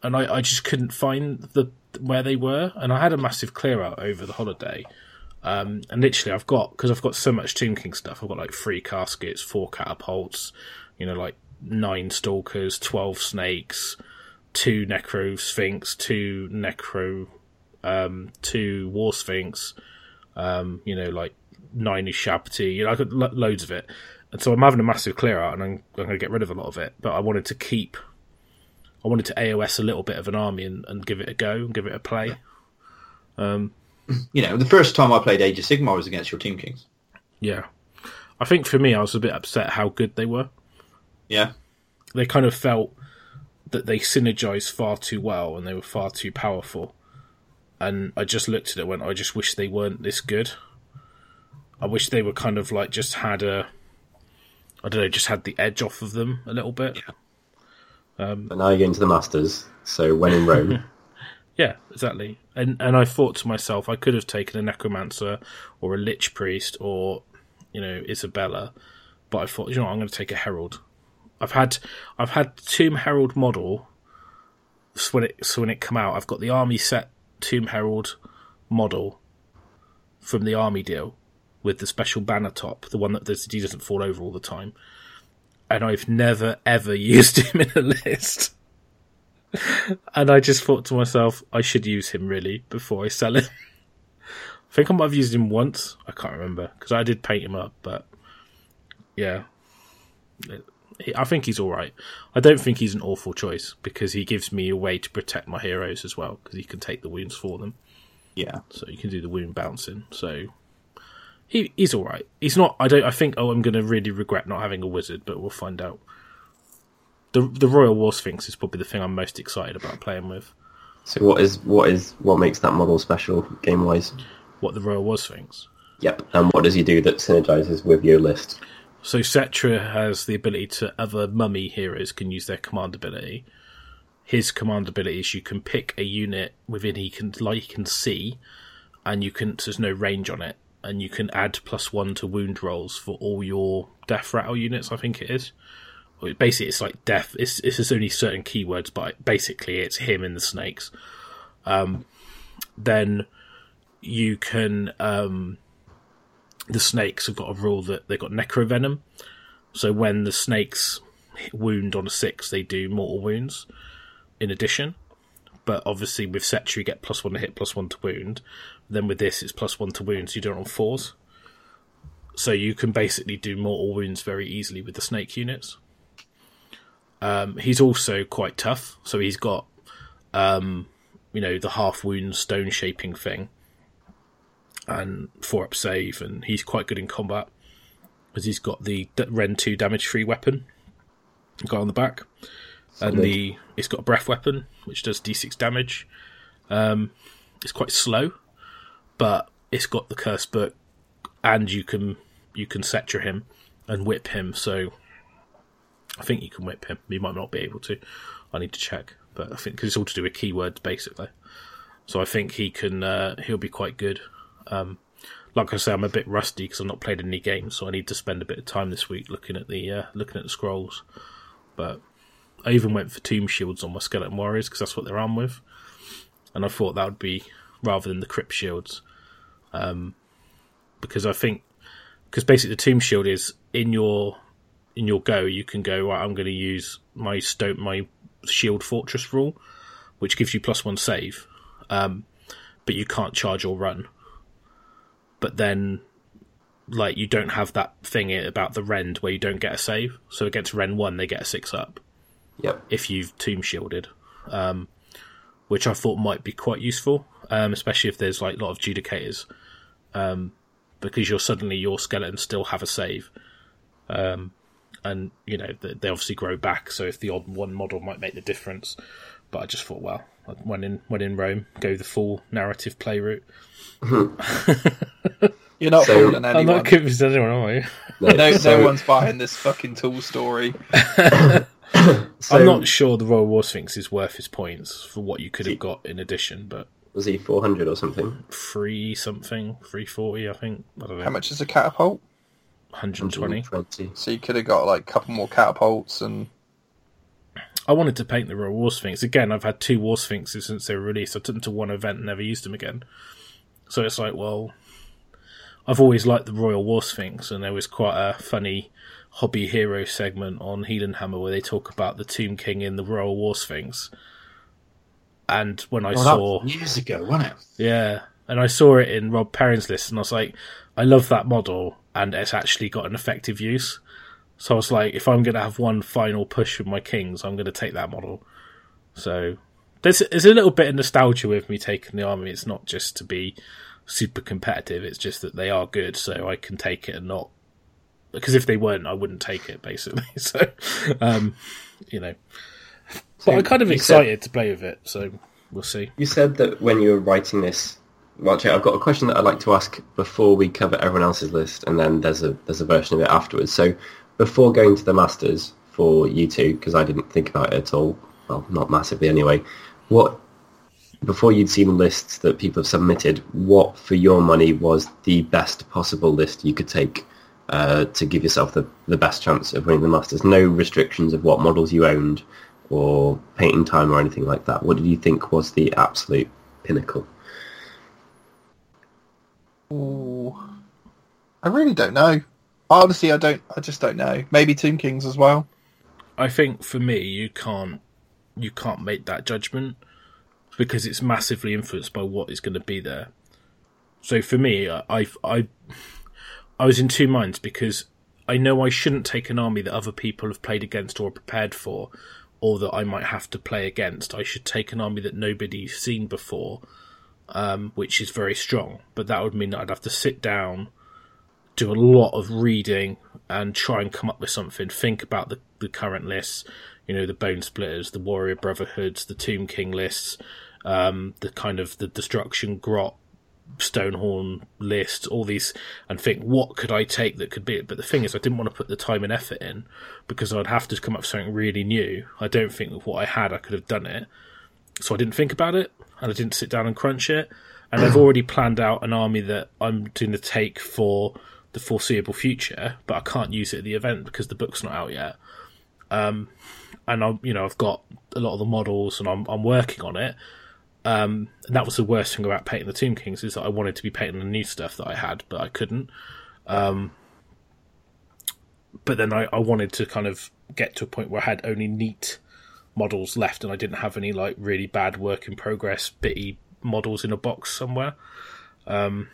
and I, I just couldn't find the where they were, and I had a massive clear out over the holiday. Um, and literally, I've got because I've got so much Tomb King stuff. I've got like three caskets, four catapults, you know, like nine stalkers, twelve snakes, two necro sphinx, two necro, um, two war sphinx, um, you know, like nine Ushabti, you know, I got lo- loads of it. And so I'm having a massive clear out, and I'm, I'm going to get rid of a lot of it. But I wanted to keep I wanted to AOS a little bit of an army and, and give it a go and give it a play. Um, You know, the first time I played Age of Sigmar was against your Tomb Kings. yeah, I think for me, I was a bit upset how good they were. Yeah. They kind of felt that they synergized far too well and they were far too powerful. And I just looked at it and went, I just wish they weren't this good. I wish they were kind of like just had a, I don't know, just had the edge off of them a little bit. Um, but now you're going to the Masters, so when in Rome, *laughs* Yeah, exactly. And and I thought to myself, I could have taken a necromancer or a lich priest or you know Isabella, but I thought, you know, what, I'm going to take a herald. I've had I've had Tomb Herald model. So when it so when it come out, I've got the army set Tomb Herald model from the army deal with the special banner top, the one that the he doesn't fall over all the time. And I've never ever *laughs* used him in a list. And I just thought to myself, I should use him really before I sell him. I think I might have used him once. I can't remember because I did paint him up, but yeah, He- I think he's all right. I don't think he's an awful choice because he gives me a way to protect my heroes as well because he can take the wounds for them, Yeah. so you can do the wound bouncing. So he he's all right. He's not. I don't. I think. Oh, I'm going to really regret not having a wizard, but we'll find out. The the Royal War Sphinx is probably the thing I'm most excited about playing with. so what is what is what makes that model special game wise? what the Royal War Sphinx. Yep. And what does he do that synergizes with your list? So Settra has the ability to other mummy heroes can use their command ability. His command ability is you can pick a unit within he can like he can see, and you can there's no range on it, and you can add plus one to wound rolls for all your death rattle units. I think it is. Basically, it's like death. It's it's only certain keywords, but basically it's him and the snakes. Um, then you can um, the snakes have got a rule that they've got necrovenom. So when the snakes wound on a six, they do mortal wounds in addition. But obviously with Settra you get plus one to hit, plus one to wound. Then with this it's plus one to wound, so you do it on fours. So you can basically do mortal wounds very easily with the snake units. Um, he's also quite tough, so he's got um, you know, the half wound stone shaping thing and four up save, and he's quite good in combat because he's got the Rend two damage free weapon got on the back, and the it's got a breath weapon which does d six damage. Um, it's quite slow, but it's got the curse book, and you can you can Settra him and whip him. So I think you can whip him. You might not be able to. I need to check, but I think because it's all to do with keywords basically. So I think he can. Uh, he'll be quite good. Um, like I say, I'm a bit rusty because I've not played any games, so I need to spend a bit of time this week looking at the uh, looking at the scrolls. But I even went for tomb shields on my skeleton warriors because that's what they're armed with, and I thought that would be rather than the crypt shields, um, because I think because basically the tomb shield is in your in your go you can go right. I'm going to use my stone my shield fortress rule, which gives you plus one save, um, but you can't charge or run but then like you don't have that thing about the rend where you don't get a save. So against Rend one, they get a six up Yep. if you've tomb shielded, um, which I thought might be quite useful, um, especially if there's like a lot of judicators, um, because you're suddenly your skeletons still have a save, um, and you know they, they obviously grow back. So if the odd one model might make the difference, but I just thought, well, when in when in Rome, go the full narrative play route. *laughs* You're not So- fooling I'm not convinced anyone, am I? No, so, no one's buying this fucking tool story. *laughs* so- I'm not sure the Royal War Sphinx is worth his points for what you could have got in addition, but Was he 400 or something? free something, 340, I think. I don't know. How much is a catapult? 120. 120. So you could have got like a couple more catapults and I wanted to paint the Royal War Sphinx again. I've had two War Sphinxes since they were released. I took them to one event and never used them again. So it's like, well, I've always liked the Royal War Sphinx, and there was quite a funny hobby hero segment on Heelanhammer where they talk about the Tomb King in the Royal War Sphinx. And when I Oh, saw years ago, wasn't it? Yeah, and I saw it in Rob Perrin's list, and I was like, I love that model, and it's actually got an effective use. So I was like, if I'm going to have one final push with my kings, I'm going to take that model. So there's there's a little bit of nostalgia with me taking the army. It's not just to be super competitive. It's just that they are good, so I can take it and not because if they weren't, I wouldn't take it basically. *laughs* So, um, you know, but I'm kind of excited to play with it. So we'll see. You said that when you were writing this, well, actually, I've got a question that I'd like to ask before we cover everyone else's list, and then there's a there's a version of it afterwards. So, before going to the Masters for you two, because I didn't think about it at all, well, not massively anyway. What before you'd seen lists that people have submitted, what for your money was the best possible list you could take uh, to give yourself the, the best chance of winning the Masters? No restrictions of what models you owned or painting time or anything like that. What did you think was the absolute pinnacle? Ooh. I really don't know. Honestly, I don't. I just don't know. Maybe Tomb Kings as well. I think for me, you can't you can't make that judgment because it's massively influenced by what is going to be there. So for me, I I I was in two minds because I know I shouldn't take an army that other people have played against or are prepared for, or that I might have to play against. I should take an army that nobody's seen before, um, which is very strong. But that would mean that I'd have to sit down, do a lot of reading, and try and come up with something. Think about the, the current lists, you know, the Bone Splitters, the Warrior Brotherhoods, the Tomb King lists, um, the kind of the Destruction Grot Stonehorn list, all these, and think what could I take that could be it. But the thing is, I didn't want to put the time and effort in because I'd have to come up with something really new. I don't think with what I had I could have done it, so I didn't think about it and I didn't sit down and crunch it. And I've already planned out an army that I'm going to take for the foreseeable future, but I can't use it at the event because the book's not out yet. Um, and I'm, you know, I've got a lot of the models and I'm, I'm working on it. Um, and that was the worst thing about painting the Tomb Kings is that I wanted to be painting the new stuff that I had, but I couldn't. Um, but then I, I wanted to kind of get to a point where I had only neat models left, and I didn't have any like really bad work in progress bitty models in a box somewhere. Um,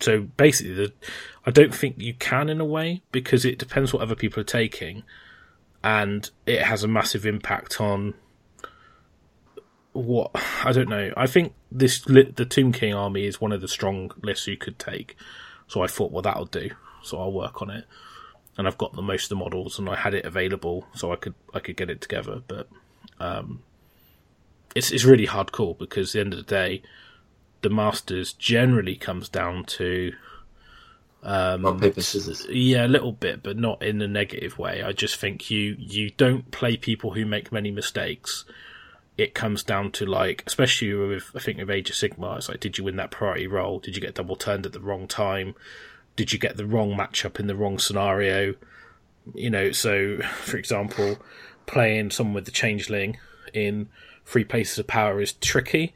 so basically, the, I don't think you can in a way because it depends what other people are taking, and it has a massive impact on what I don't know. I think this the Tomb King army is one of the strong lists you could take. So I thought, well, that'll do. So I'll work on it, and I've got the most of the models, and I had it available, so I could I could get it together. But um, it's it's really hardcore because at the end of the day, the Masters generally comes down to um, Rock, paper, scissors. yeah, a little bit, but not in a negative way. I just think you you don't play people who make many mistakes. It comes down to like, especially with I think with Age of Sigmar, it's like, did you win that priority roll? Did you get double turned at the wrong time? Did you get the wrong matchup in the wrong scenario? You know, so *laughs* for example, playing someone with the changeling in three places of power is tricky,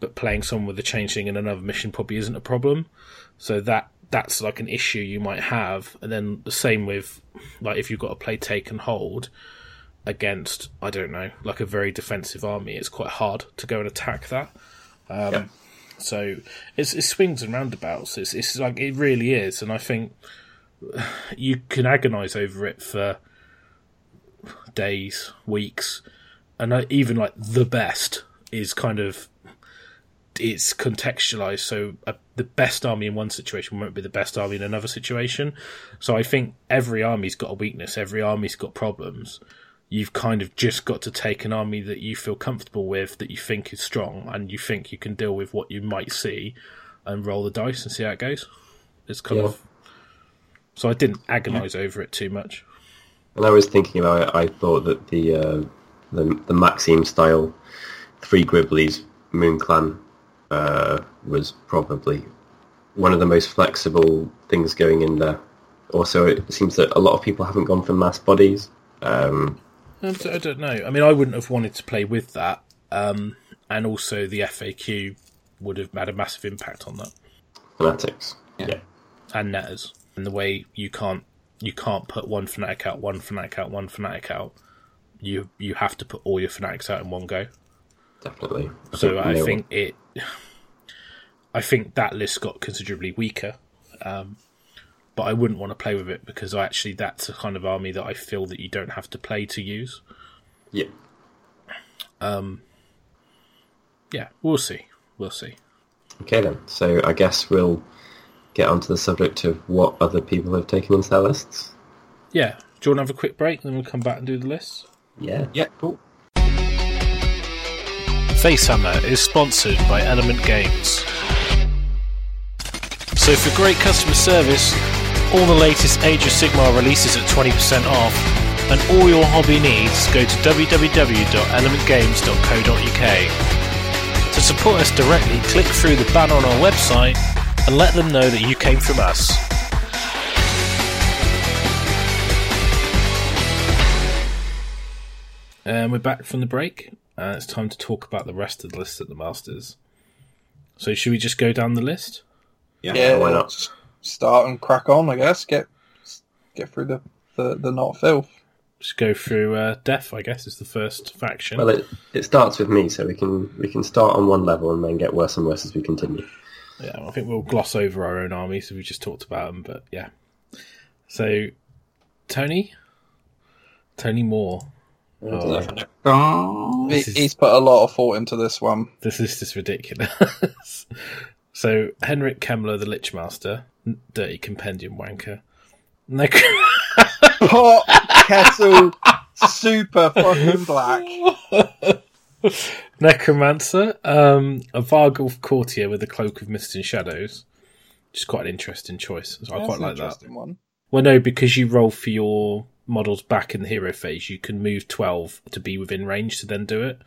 but playing someone with the changeling in another mission probably isn't a problem. So that that's like an issue you might have. And then the same with like if you've got to play take and hold against I don't know like a very defensive army, it's quite hard to go and attack that. Um, Yeah. So it's, it swings and roundabouts. It's, it's like it really is, and I think you can agonise over it for days, weeks, and even like the best is kind of it's contextualized. So uh, the best army in one situation won't be the best army in another situation. So I think every army's got a weakness. Every army's got problems. You've kind of just got to take an army that you feel comfortable with, that you think is strong, and you think you can deal with what you might see, and roll the dice and see how it goes. It's kind Yeah. of. So I didn't agonise over it too much. When I was thinking about it, I thought that the uh, the, the Maxime style three Gribblies Moon Clan uh, was probably one of the most flexible things going in there. Also, it seems that a lot of people haven't gone for mass bodies. Um, I d- I don't know. I mean, I wouldn't have wanted to play with that, um, and also the FAQ would have had a massive impact on that, fanatics. Yeah. and netters, and the way you can't you can't put one fanatic out, one fanatic out, one fanatic out. You you have to put all your fanatics out in one go. Definitely. So I think it. I think that list got considerably weaker, um, but I wouldn't want to play with it because I actually that's a kind of army that I feel that you don't have to play to use. Yeah. Um, yeah, we'll see. We'll see. Okay then. So I guess we'll get onto the subject of what other people have taken into their lists. Yeah. Do you want to have a quick break? and Then we'll come back and do the list. Yeah. Yeah, cool. Facehammer is sponsored by Element Games. So for great customer service, all the latest Age of Sigmar releases at 20% off, and all your hobby needs, go to www.elementgames.co.uk. To support us directly, click through the banner on our website and let them know that you came from us. And we're back from the break. Uh, it's time to talk about the rest of the list at the Masters. So should we just go down the list? Yeah. Yeah, why not? just Start and crack on, I guess. Get get through the the, the not filth. Just go through uh, Death, I guess, is the first faction. Well, it, it starts with me, so we can we can start on one level and then get worse and worse as we continue. Yeah, I think we'll gloss over our own army, so we just talked about them. But yeah, so Tony, Tony Moore. Oh, Oh. He, is- He's put a lot of thought into this one. this is just ridiculous. *laughs* so Henrik Kemmler, the Lichmaster, dirty compendium wanker. Nec- *laughs* Pot kettle, super fucking black. *laughs* Necromancer, um, a Vargulf courtier with a cloak of mist and shadows. Which is quite an interesting choice. So I quite like that. One. Well, no, because you roll for your models back in the hero phase, you can move 12 to be within range to then do it.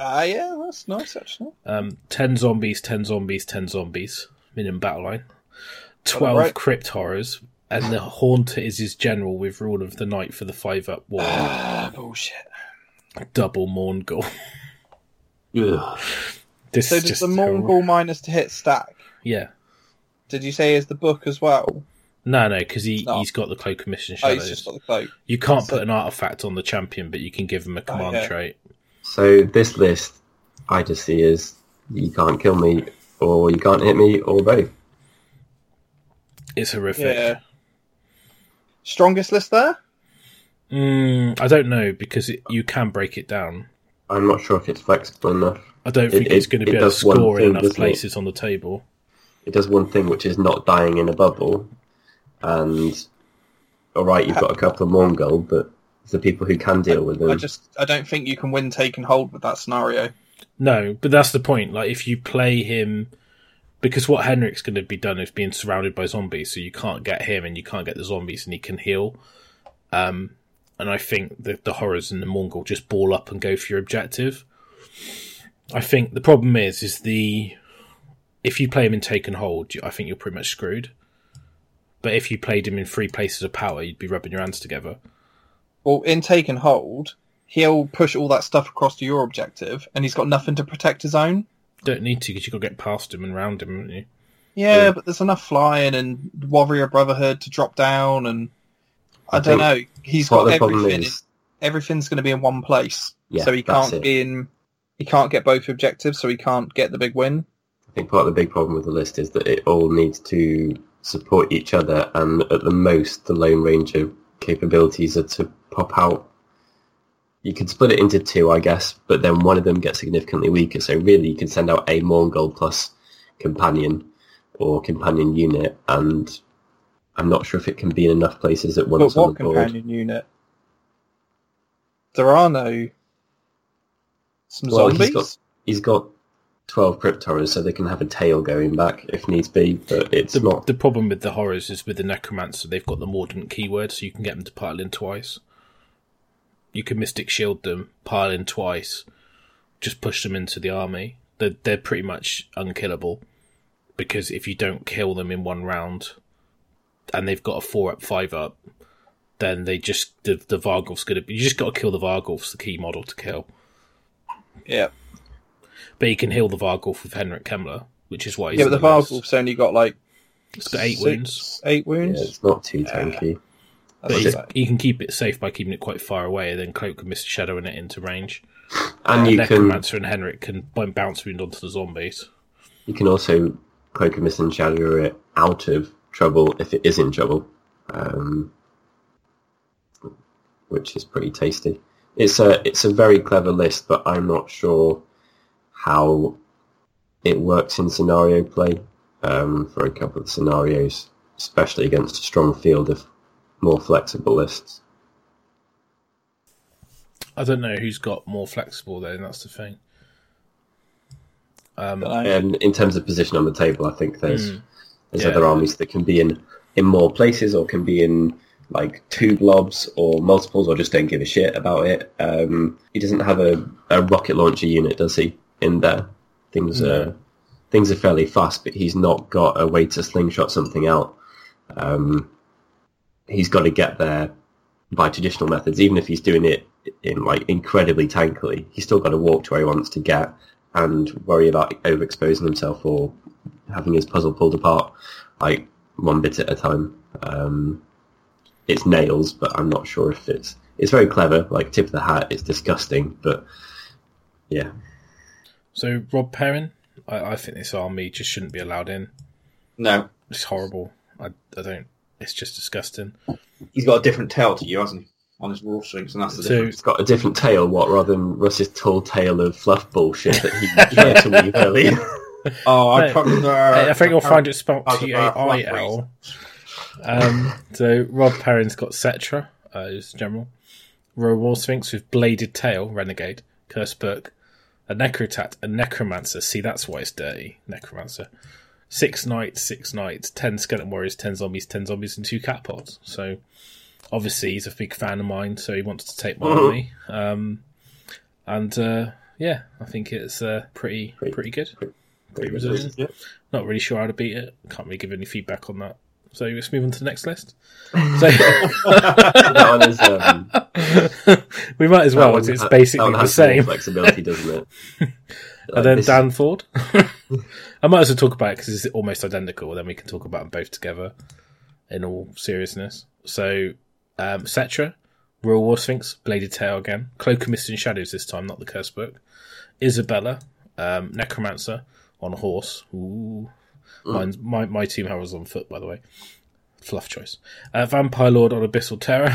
Ah, yeah, that's nice actually. Um, 10 zombies, 10 zombies, 10 zombies. Minimum battle line. 12 right. crypt horrors. And the Haunter is his general with Rule of the Night for the 5 up wall. Ah, bullshit. Double Mourngul. *laughs* Ugh. This So is does just the terrible. Mourngul minus to hit stack? Yeah. Did you say is the book as well? No, no, because he, No. he's got the Cloak of Mission Oh, he's just got the cloak. You can't So- put an artifact on the champion, but you can give him a command Okay. trait. So this list, I just see is you can't kill me, or you can't hit me, or both. It's horrific. Yeah. Strongest list there? Mm, I don't know because it, you can break it down. I'm not sure if it's flexible enough. I don't think It- it's going to be able to does one score in thing, enough doesn't it? places on the table. It does one thing, which is not dying in a bubble. And all right, you've got a couple of Mourngul, but the people who can deal with them. I just I don't think you can win take and hold with that scenario. No, but that's the point. Like if you play him, because what Henrik's going to be done is being surrounded by zombies, so you can't get him and you can't get the zombies, and he can heal. Um, and I think the the horrors and the Mourngul just ball up and go for your objective. I think the problem is is the if you play him in take and hold, I think you're pretty much screwed. But if you played him in three places of power, you'd be rubbing your hands together. Well, in take and hold, he'll push all that stuff across to your objective, and he's got nothing to protect his own. Don't need to because you got to get past him and round him, haven't you? Yeah, Yeah. but there's enough flying and Warrior Brotherhood to drop down, and I, I don't know. He's got of the problem everything. is, Everything's going to be in one place, Yeah, so he can't it. be in. He can't get both objectives, so he can't get the big win. I think part of the big problem with the list is that it all needs to support each other, and at the most, the Lone Ranger capabilities are to pop out. You could split it into two, I guess, but then one of them gets significantly weaker. So really, you can send out a Mourngul plus companion or companion unit, and I'm not sure if it can be in enough places at But once on what the board. companion unit? There are no some Well, he's zombies. got- He's got 12 Crypt Horrors, so they can have a tail going back if needs be, but it's The, not. the problem with the horrors is with the necromancer, they've got the mordant keyword, so you can get them to pile in twice. You can mystic shield them, pile in twice, just push them into the army. They're, they're pretty much unkillable because if you don't kill them in one round, and they've got a four up, five up, then they just the the Vargulf's gonna. You just got to kill the Vargulf's the key model to kill. yeah, But you can heal the Vargulf with Henrik Kemmler, which is why he's yeah, but in the list. Vargulf's only got like It's got eight six- wounds. Eight wounds? Yeah, wounds. it's not too tanky. But That's you, can keep it safe by keeping it quite far away, and then Cloak and Mr. Shadow in it into range. And you can Necromancer and Henrik can bounce wound onto the zombies. you can also cloak and mist and shadow it out of trouble if it is in trouble, um, which is pretty tasty. It's a it's a very clever list, but I'm not sure how it works in scenario play um, for a couple of scenarios, especially against a strong field of more flexible lists. I don't know who's got more flexible though. and That's the thing. Um, And in terms of position on the table, I think there's Mm. there's Yeah. other armies that can be in in more places or can be in like two blobs or multiples or just don't give a shit about it. Um, he doesn't have a, a rocket launcher unit, does he? In there, things are things are fairly fast, but he's not got a way to slingshot something out. Um, he's got to get there by traditional methods, even if he's doing it in like incredibly tankily. He's still got to walk to where he wants to get and worry about overexposing himself or having his puzzle pulled apart like one bit at a time. Um, it's nails, but I'm not sure if it's it's very clever. Like tip of the hat, it's disgusting, but yeah, so Rob Perrin, I, I think this army just shouldn't be allowed in. No, It's horrible. I, I don't. It's just disgusting. he's got a different tail to you, hasn't he? On his raw strings, and that's the So- difference. it's got a different tail. What rather than Russ's tall tale of fluff bullshit that he *laughs* tried to weave earlier. *laughs* Oh, I Hey, prefer. I think you'll find it spelled How's T it A about I flat L. Um, so Rob Perrin's got Settra uh, as general. Royal War Sphinx with bladed tail, renegade, curse book, a necrotect, a necromancer. See, that's why it's dirty. Necromancer. Six knights, six knights, ten skeleton warriors, ten zombies, ten zombies, and two catpods. So obviously he's a big fan of mine, so he wants to take my army. Um, and uh, yeah, I think it's uh, pretty Pretty- pretty good. pretty Pretty resilient. Yeah. Not really sure how to beat it. Can't really give any feedback on that. So let's move on to the next list. *laughs* So that one is. Um, *laughs* we might as well, one as it's ha- that basically one the has same. flexibility, doesn't it? *laughs* Like, And then this- Dan Ford. I might as well talk about it because it's almost identical. Then we can talk about them both together in all seriousness. So, um, Settra, Royal War Sphinx, Bladed Tail again, Cloak of Mist and Shadows this time, not the Curse Book. Isabella, um, Necromancer on a horse. Ooh. Mine's, my, my team was on foot, by the way. Fluff choice. Uh, Vampire Lord on Abyssal Terror.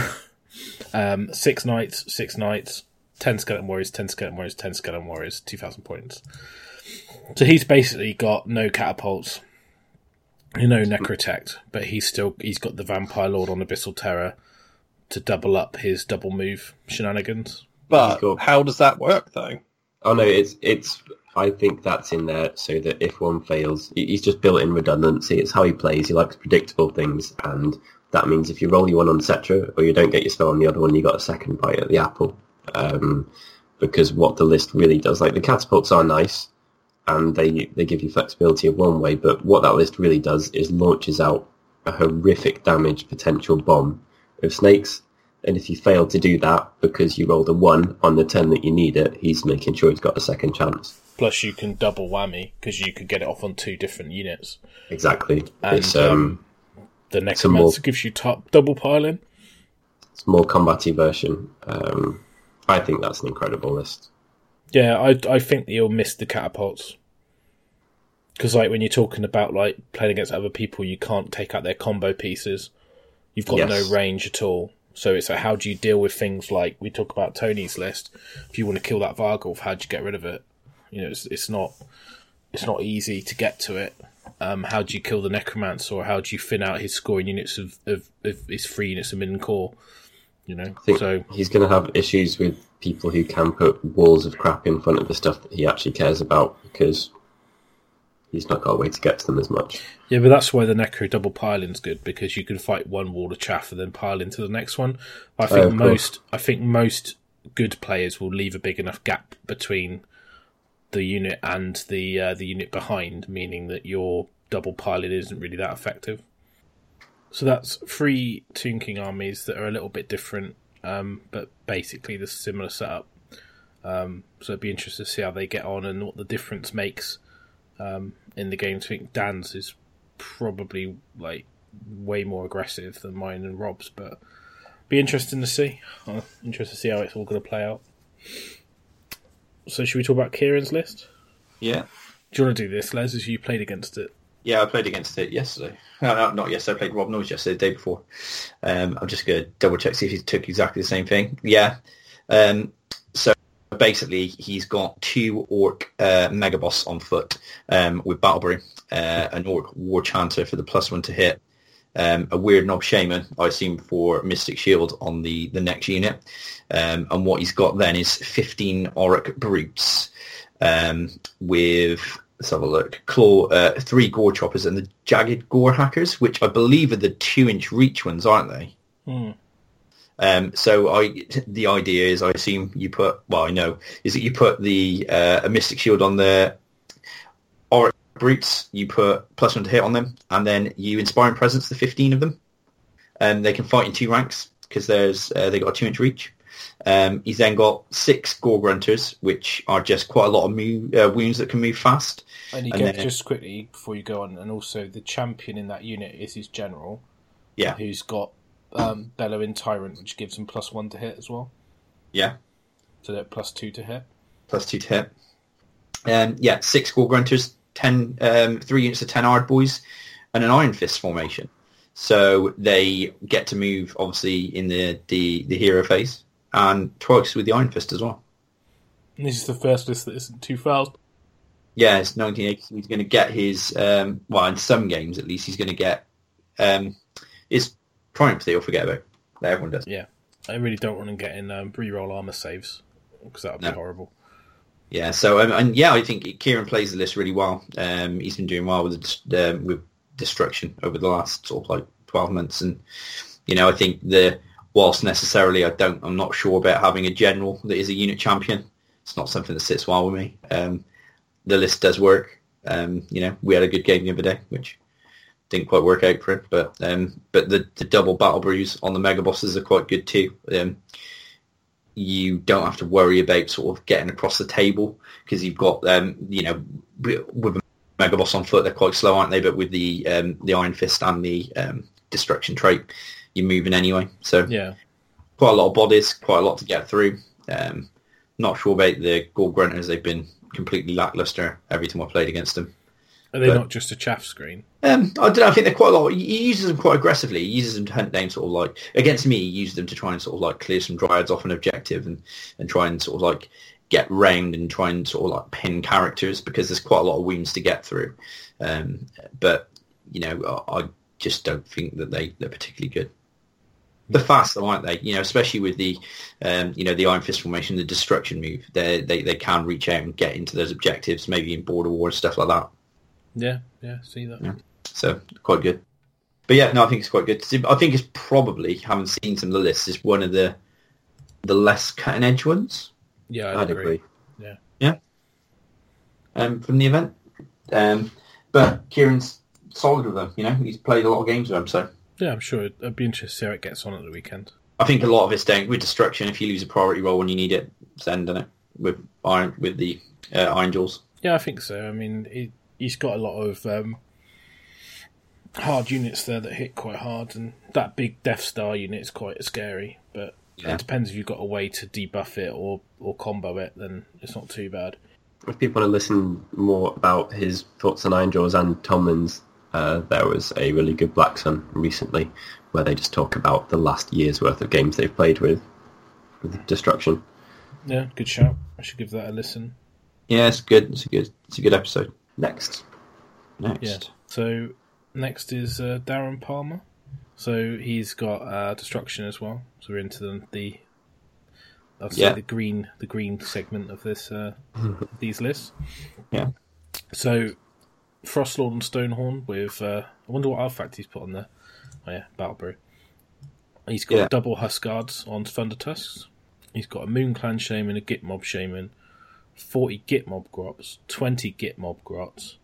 *laughs* um, six knights, six knights, 10 skeleton warriors, 10 skeleton warriors, 10 skeleton warriors, 2,000 points. So he's basically got no catapults, you no necrotect, but he's still he's got the vampire lord on abyssal terror to double up his double move shenanigans. But Cool. how does that work though? Oh no, it's it's. I think that's in there so that if one fails, he's just built in redundancy. It's how he plays. He likes predictable things, and that means if you roll your one on Settra or you don't get your spell on the other one, you got a second bite at the apple. Um, because what the list really does, like the catapults are nice, and they they give you flexibility of one way, but what that list really does is launches out a horrific damage potential bomb of snakes. And if you fail to do that because you rolled a one on the turn that you need it, he's making sure he's got a second chance. Plus, you can double whammy because you could get it off on two different units. Exactly. And it's um, um, the some more- gives you top double piling. it's a more combaty version. Um, I think that's an incredible list. Yeah, I I think that you'll miss the catapults because like when you're talking about like playing against other people, you can't take out their combo pieces. You've got Yes. no range at all. So it's like, how do you deal with things like we talk about Tony's list? If you want to kill that Vargulf, how do you get rid of it? You know, it's, it's not it's not easy to get to it. Um, how do you kill the Necromancer, or how do you thin out his scoring units of, of, of his three units of mid and core? You know, so he's going to have issues with people who can put walls of crap in front of the stuff that he actually cares about because he's not got a way to get to them as much. Yeah, but that's why the Necro double piling's good because you can fight one wall of chaff and then pile into the next one. I think Oh, of course. most I think most good players will leave a big enough gap between the unit and the uh, the unit behind, meaning that your double piling isn't really that effective. So that's three Tomb King armies that are a little bit different, um, but basically the similar setup. Um, so it'd be interesting to see how they get on and what the difference makes um, in the game. I think Dan's is probably like way more aggressive than mine and Rob's, but be interesting to see. *laughs* Uh, interested to see how it's all going to play out. So should we talk about Kieran's list? Yeah. Do you want to do this, Les? As you played against it. Yeah, I played against it yesterday. No, no, not yesterday. I played Rob Noyes yesterday, the day before. Um, I'm just going to double check see if he took exactly the same thing. Yeah, Um, so basically, he's got two orc uh, mega boss on foot um, with battle brew, uh, an orc war chanter for the plus one to hit, um, a Weirdnob Shaman, I assume for Mystic Shield on the, the next unit. Um, and what he's got then is 15 Orruk Brutes um, with, let's have a look, claw, uh, three Gore Choppers and the Jagged Gore Hackers, which I believe are the two-inch reach ones, aren't they? Hmm. Um, so I, the idea is, I assume you put, well, I know, is that you put the uh, a Mystic Shield on the Brutes, you put plus one to hit on them, and then you Inspiring Presence the 15 of them. And they can fight in two ranks because there's uh, they got a two-inch reach. Um, he's then got six Gore Grunters, which are just quite a lot of move, uh, wounds that can move fast. And you And then- just quickly before you go on, and also the champion in that unit is his general, Yeah, who's got um, Bellowing Tyrant, which gives him plus one to hit as well, yeah, so they're plus two to hit. plus two to hit. Um, yeah, six Gore Grunters, ten, um, three units of ten Ardboys, and an Iron Fist formation. So they get to move, obviously, in the, the, the hero phase, and twice with the Iron Fist as well. And this is the first list that isn't too fast. Yeah, it's 1980. He's going to get his, um, well, in some games at least, he's going to get um, his Triumph that he'll forget about. That everyone does. Yeah, I really don't want to get in um, re-roll armor saves because that would be horrible. Yeah, so um, and yeah, I think Kieran plays the list really well. Um, he's been doing well with um, with destruction over the last sort of like twelve months, and you know, I think the whilst necessarily I don't, I'm not sure about having a general that is a unit champion. It's not something that sits well with me. Um, the list does work. Um, you know, we had a good game the other day, which didn't quite work out for it, but um, but the, the double battle brews on the mega bosses are quite good too. You don't have to worry about sort of getting across the table because you've got um, you know with a mega boss on foot they're quite slow aren't they? But with the um, the iron fist and the um, destruction trait you're moving anyway. So Yeah, quite a lot of bodies quite a lot to get through. Um, not sure about the gore grunters they've been completely lackluster every time I played against them are they But- not just a chaff screen? um, I don't know. I think they're quite a lot. He uses them quite aggressively. He uses them to hunt down sort of like against me. He uses them to try and sort of like clear some dryads off an objective and and try and sort of like get round and try and sort of like pin characters because there's quite a lot of wounds to get through. Um, but you know, I, I just don't think that they they're particularly good. They're fast, though, aren't they? You know, especially with the, um, you know, the Iron Fist formation, the destruction move. They they they can reach out and get into those objectives, maybe in border war and stuff like that. Yeah, yeah, see that. Yeah. So quite good. But yeah, no, I think it's quite good. I think it's probably, having seen some of the lists, is one of the the less cutting edge ones. Yeah, I I'd agree. Yeah. Yeah. Um, from the event. Um, but Kieran's solid with them. You know, he's played a lot of games with them, so Yeah, I'm sure it'd, I'd be interested to see how it gets on at the weekend. I think a lot of it's down with destruction. If you lose a priority roll when you need it, ending it with iron with the uh, Ironjawz. Yeah, I think so. I mean, he, he's got a lot of um, hard units there that hit quite hard, and that big Death Star unit is quite scary. But Yeah. it depends if you've got a way to debuff it or, or combo it, then it's not too bad. If people want to listen more about his thoughts on Iron Jaws and Tomlin's, uh, there was a really good Black Sun recently where they just talk about the last year's worth of games they've played with, with Destruction. Yeah, good shout. I should give that a listen. Yeah, it's good. It's a good. It's a good episode. Next. Next. Yeah. So next is uh, Darren Palmer. So he's got uh, destruction as well. So we're into the, the I'd say the green the green segment of this uh, *laughs* these lists. Yeah. So Frostlord and Stonehorn with uh, I wonder what artifact he's put on there. Oh yeah, Battlebrew. He's got Yeah. double Huskards on Thunder Tusks. He's got a Moon Clan Shaman, a Git Mob Shaman, 40 Git Mob Grots, 20 Git Mob Grots,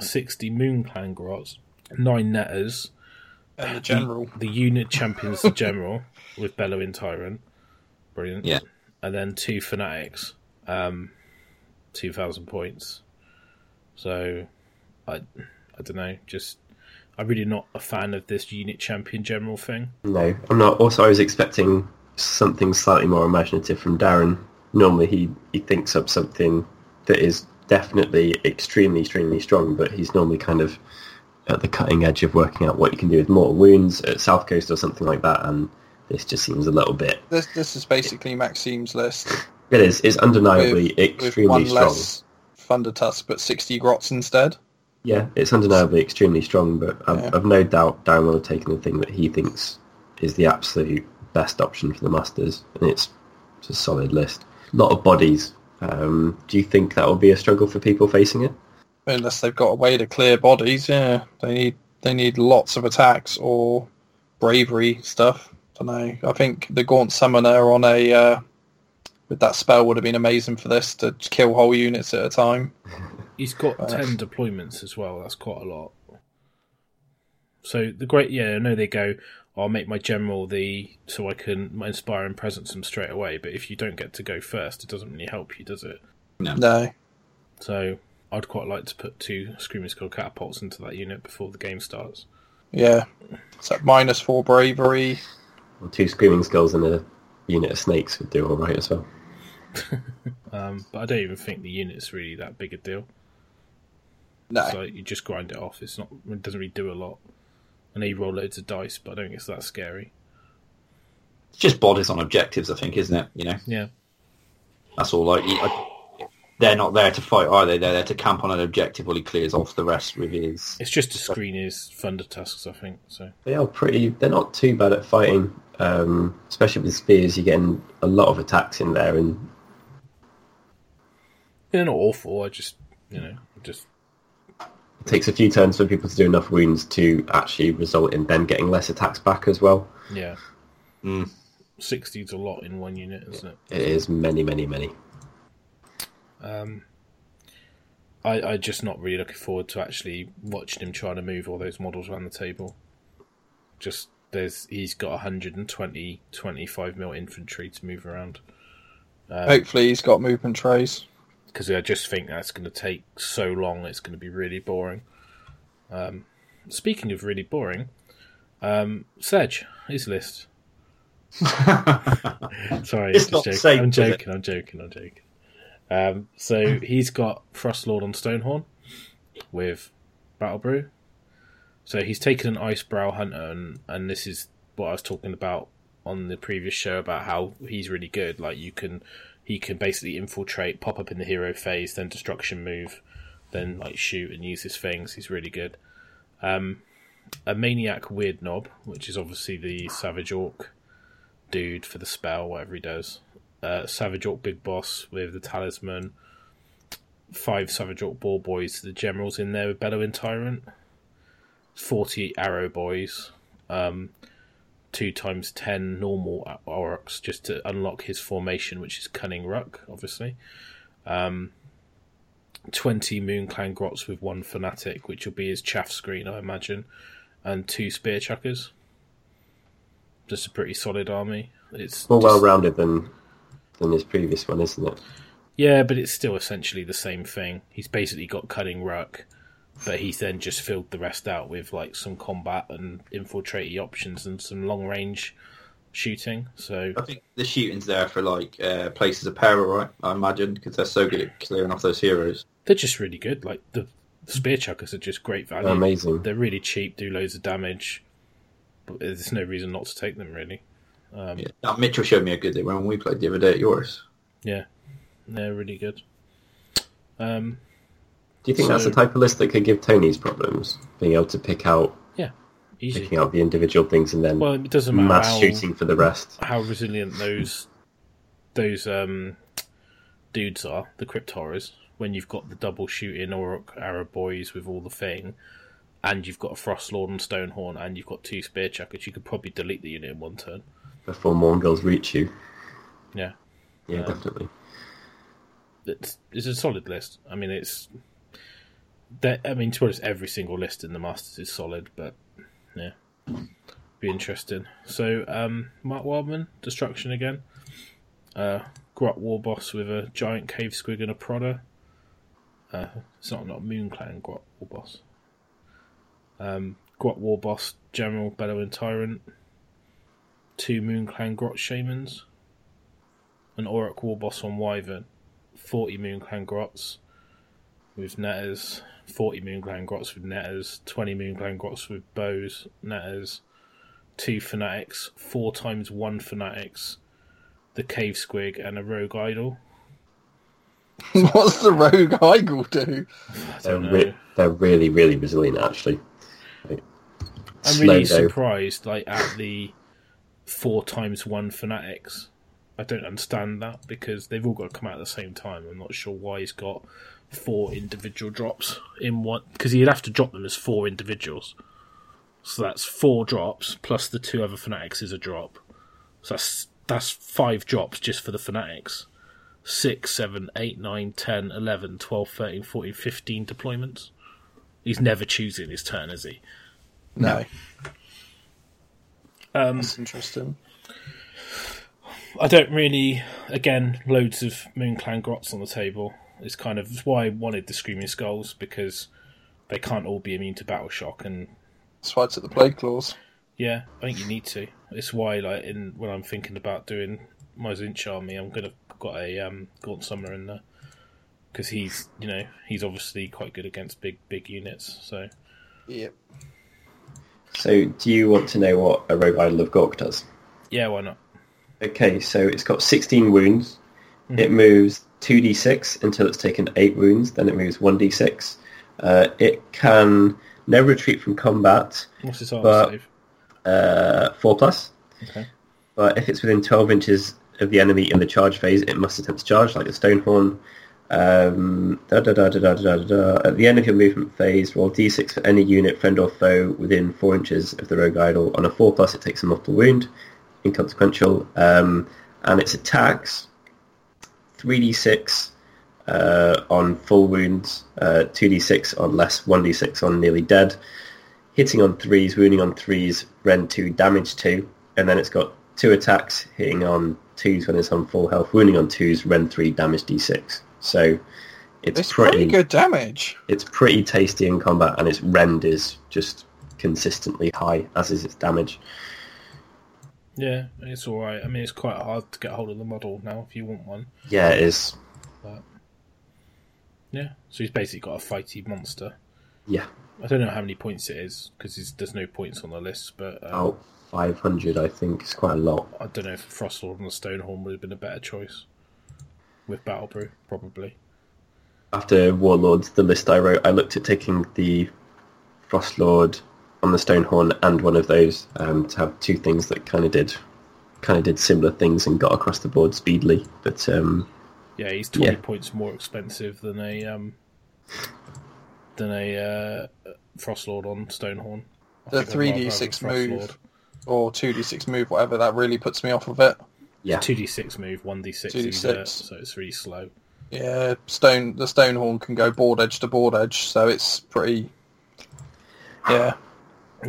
60 Moon Clan Grots, 9 Netters, And the general. the unit champions the general *laughs* with Bellowing Tyrant. Brilliant. Yeah. And then two Fanatics, um, 2,000 points. So, I, I don't know, just. I'm really not a fan of this unit champion general thing. No, I'm not. Also, I was expecting something slightly more imaginative from Darren. Normally, he, he thinks up something that is definitely extremely, extremely strong, but he's normally kind of at the cutting edge of working out what you can do with mortal wounds at South Coast or something like that. And This just seems a little bit. This this is basically Maxime's list It is. It's undeniably with, with one strong. less Thunder Tusk, but 60 grots instead. Yeah, it's undeniably extremely strong, but I've, Yeah. I've no doubt Darren will have taken the thing that he thinks is the absolute best option for the Masters, and it's, it's a solid list. A lot of bodies. Um, do you think that will be a struggle for people facing it? Unless they've got a way to clear bodies, yeah. They need they need lots of attacks or bravery stuff. don't know. I think the Gaunt Summoner on a uh, with that spell would have been amazing for this to kill whole units at a time. *laughs* He's got Uh, ten deployments as well. That's quite a lot. So the great, yeah, I know they go. I'll make my general the so I can inspire and presence them straight away. But if you don't get to go first, it doesn't really help you, does it? No. So I'd quite like to put two Screaming Skull catapults into that unit before the game starts. Yeah. So minus four bravery. Or two Screaming Skulls and a unit of snakes would do all right as well. *laughs* Um, but I don't even think the unit's really that big a deal. No. So you just grind it off. It's not. It doesn't really do a lot. I know you roll loads of dice, but I don't think it's that scary. It's just bodies on objectives, I think, isn't it? You know, Yeah. that's all. Like, you- I- they're not there to fight, are they? They're there to camp on an objective while he clears off the rest with his. It's just to screen his thunder tusks, I think. So They are pretty. They're not too bad at fighting, um, especially with spears. You're getting a lot of attacks in there, and they're not awful. I just, you know, just takes a few turns for people to do enough wounds to actually result in them getting less attacks back as well. yeah. Mm. Sixty's a lot in one unit, isn't it? It is many, many, many. Um, I I just not really looking forward to actually watching him trying to move all those models around the table. Just there's he's got 120 25 mil infantry to move around. Hopefully he's got movement trays. Because I just think that's going to take so long. It's going to be really boring. Um, speaking of really boring, um, Sedge, his list. *laughs* Sorry, It's not joking. safe, I'm joking. I'm joking. I'm joking. Um, so he's got Frostlord on Stonehorn with Battle Brew. So he's taken an Icebrow Hunter, and, and this is what I was talking about on the previous show about how he's really good. Like you can, he can basically infiltrate, pop up in the hero phase, then destruction move, then like shoot and use his things. He's really good. Um, a Maniak Weirdnob, which is obviously the Savage Orc dude for the spell, whatever he does. Uh, Savage Orc big boss with the talisman. Five Savage Orc Boarboys. The generals in there with Bellowing Tyrant. Forty arrow boys. Um, two times ten normal orcs just to unlock his formation, which is Kunnin' Rukk, obviously. Um, 20 Moonclan Grots with one Fanatic, which will be his chaff screen, I imagine, and two Spear Chuckers. Just a pretty solid army. It's More just- well rounded than than his previous one, isn't it? yeah, but it's still essentially the same thing. He's basically got Kunnin' Rukk, but he's then just filled the rest out with like some combat and infiltrate options and some long range shooting. So I think the shooting's there for like uh, places of peril, right? I imagine because they're so good at clearing off those heroes. they're just really good. Like the, the Spear Chuckers are just great value. Amazing. They're really cheap, do loads of damage, but there's no reason not to take them really. Um, Yeah. Now, Mitchell showed me a good they were when we played the other day at yours. yeah, they're really good. Um, Do you think that's the type of list that could give Tony's problems? Being able to pick out easy. picking out the individual things and then Well, it doesn't matter mass how, shooting for the rest. how resilient those those um, dudes are, the crypt horrors. When you've got the double shooting Orc Arab boys with all the thing, and you've got a Frost Lord and Stonehorn, and you've got two Spear Chuckers, you could probably delete the unit in one turn. before Mournguls reach you. Yeah. Yeah, Um, definitely. it's, it's a solid list. I mean, it's. That, I mean, to be honest, every single list in the Masters is solid, but yeah, be interesting. So, um, Mark Wildman, Destruction again. Uh, Grot War Boss with a giant cave squig and a prodder. Uh, it's not not Moonclan Grot War Boss. Um, Grot War Boss, General Bellowing Tyrant. Two Moon Clan Grot Shamans. An Orruk War Boss on Wyvern. 40 Moon Clan Grots with netters, 40 moon Moonclan Grots with netters, 20 moon Moonclan Grots with bows, netters, two fanatics, four times one fanatics, the cave squig, and a rogue idol. *laughs* What's the rogue idol do? I They're, know. re- they're really, really resilient, actually. Like, I'm really though. surprised, like at the four times one fanatics. I don't understand that because they've all got to come out at the same time. I'm not sure why he's got four individual drops in one because he'd have to drop them as four individuals. So that's four drops plus the two other fanatics is a drop. So that's that's five drops just for the fanatics. Six, seven, eight, nine, ten, eleven, twelve, thirteen, fourteen, fifteen deployments. He's never choosing his turn, is he? No, Um, that's interesting. I don't really. Again, loads of Moon Clan grots on the table. It's kind of it's why I wanted the Screaming Skulls because they can't all be immune to battle shock, and That's why it's at the plague claws. yeah, I think you need to. It's why, like, in when I'm thinking about doing my Tzeentch army, I'm gonna got a um, Gaunt Summoner in there because he's, you know, he's obviously quite good against big big units. So Yep. So, do you want to know what a Rogue Idol of Gork does? yeah, why not? Okay, so it's got 16 wounds. Mhm. It moves 2d6 until it's taken 8 wounds, then it moves 1d6. Uh, it can never retreat from combat. What's its armor but, save? Uh, 4 plus. Okay. But if it's within 12 inches of the enemy in the charge phase, it must attempt to charge, like a Stonehorn. Um, At the end of your movement phase, roll d6 for any unit, friend or foe, within 4 inches of the rogue idol. On a 4 plus, it takes a mortal wound, inconsequential. Um, and its attacks 3d6 uh, on full wounds, uh, 2d6 on less, 1d6 on nearly dead. Hitting on 3s, wounding on 3s, rend 2, damage 2. And then it's got two attacks, hitting on 2s when it's on full health, wounding on 2s, rend 3, damage d6. So it's, It's pretty pretty good damage. it's pretty tasty in combat, and its rend is just consistently high, as is its damage. Yeah, it's all right. I mean, it's quite hard to get hold of the model now if you want one. Yeah, it is. Yeah, so he's basically got a fighty monster. Yeah, I don't know how many points it is because there's no points on the list, but um, about 500, I think. It's quite a lot. I don't know if Frostlord and the Stonehorn would have been a better choice with Battle Brew, probably. After Warlords, the list I wrote, I looked at taking the Frostlord on the Stonehorn and one of those um, to have two things that kind of did kind of did similar things and got across the board speedily. But um, Yeah, he's twenty Yeah. points more expensive than a um than a uh, Frostlord on Stonehorn. I The think I'd rather have a 3d6 move. Or 2d6 move, whatever, that really puts me off of it. yeah, Two D six move, one D six 2d6. so it's really slow. Yeah, stone the Stonehorn can go board edge to board edge, so it's pretty. Yeah, It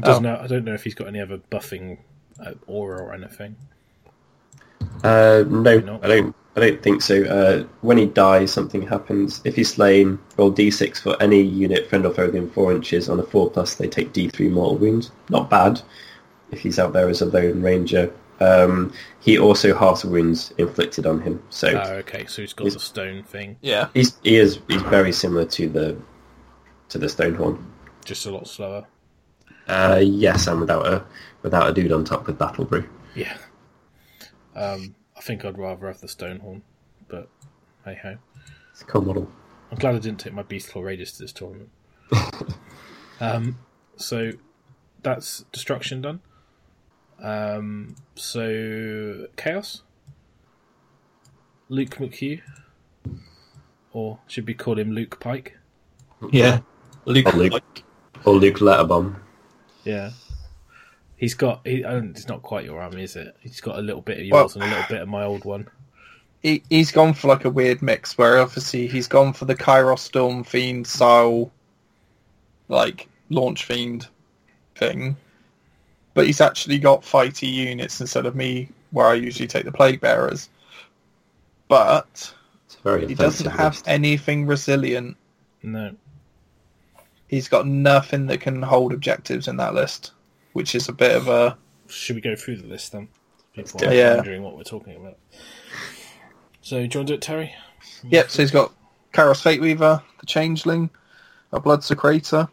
doesn't Oh. know, I don't know if he's got any other buffing uh, aura or anything. Uh, no. I don't. I don't think so. Uh, when he dies, something happens. If he's slain, roll d6 for any unit, friend or foe within four inches. On a four plus, they take d3 mortal wounds. Not bad. If he's out there as a lone ranger, um, he also halves wounds inflicted on him. So Oh, okay, so he's got He's- the stone thing, yeah. he's he is he's very similar to the to the Stonehorn. just a lot slower. Uh, yes, and without a without a dude on top with battle brew. Yeah. Um, I think I'd rather have the Stonehorn, but hey ho. It's a cool model. I'm glad I didn't take my Beastclaw Raiders to this tournament. *laughs* um, so that's destruction done. Um, so chaos. Luke McHugh, or should we call him Luke Pike? Yeah. Luke. Oh, Luke. Or Luke Letterbomb. Yeah. He's got. He, it's not quite your army, is it? He's got a little bit of yours Well- and a little bit of my old one. He, he's gone for like a weird mix where obviously he's gone for the Kairos Storm Fiend style, like launch fiend thing, but he's actually got fighty units instead of me where I usually take the Plague Bearers. But very he doesn't have list. anything resilient. No. He's got nothing that can hold objectives in that list, which is a bit of a Should we go through the list then? People are. Yeah. wondering what we're talking about. So, do you want to do it, Terry? Yep, so he's got Kairos Fate Weaver, the Changeling, a Bloodsecrator,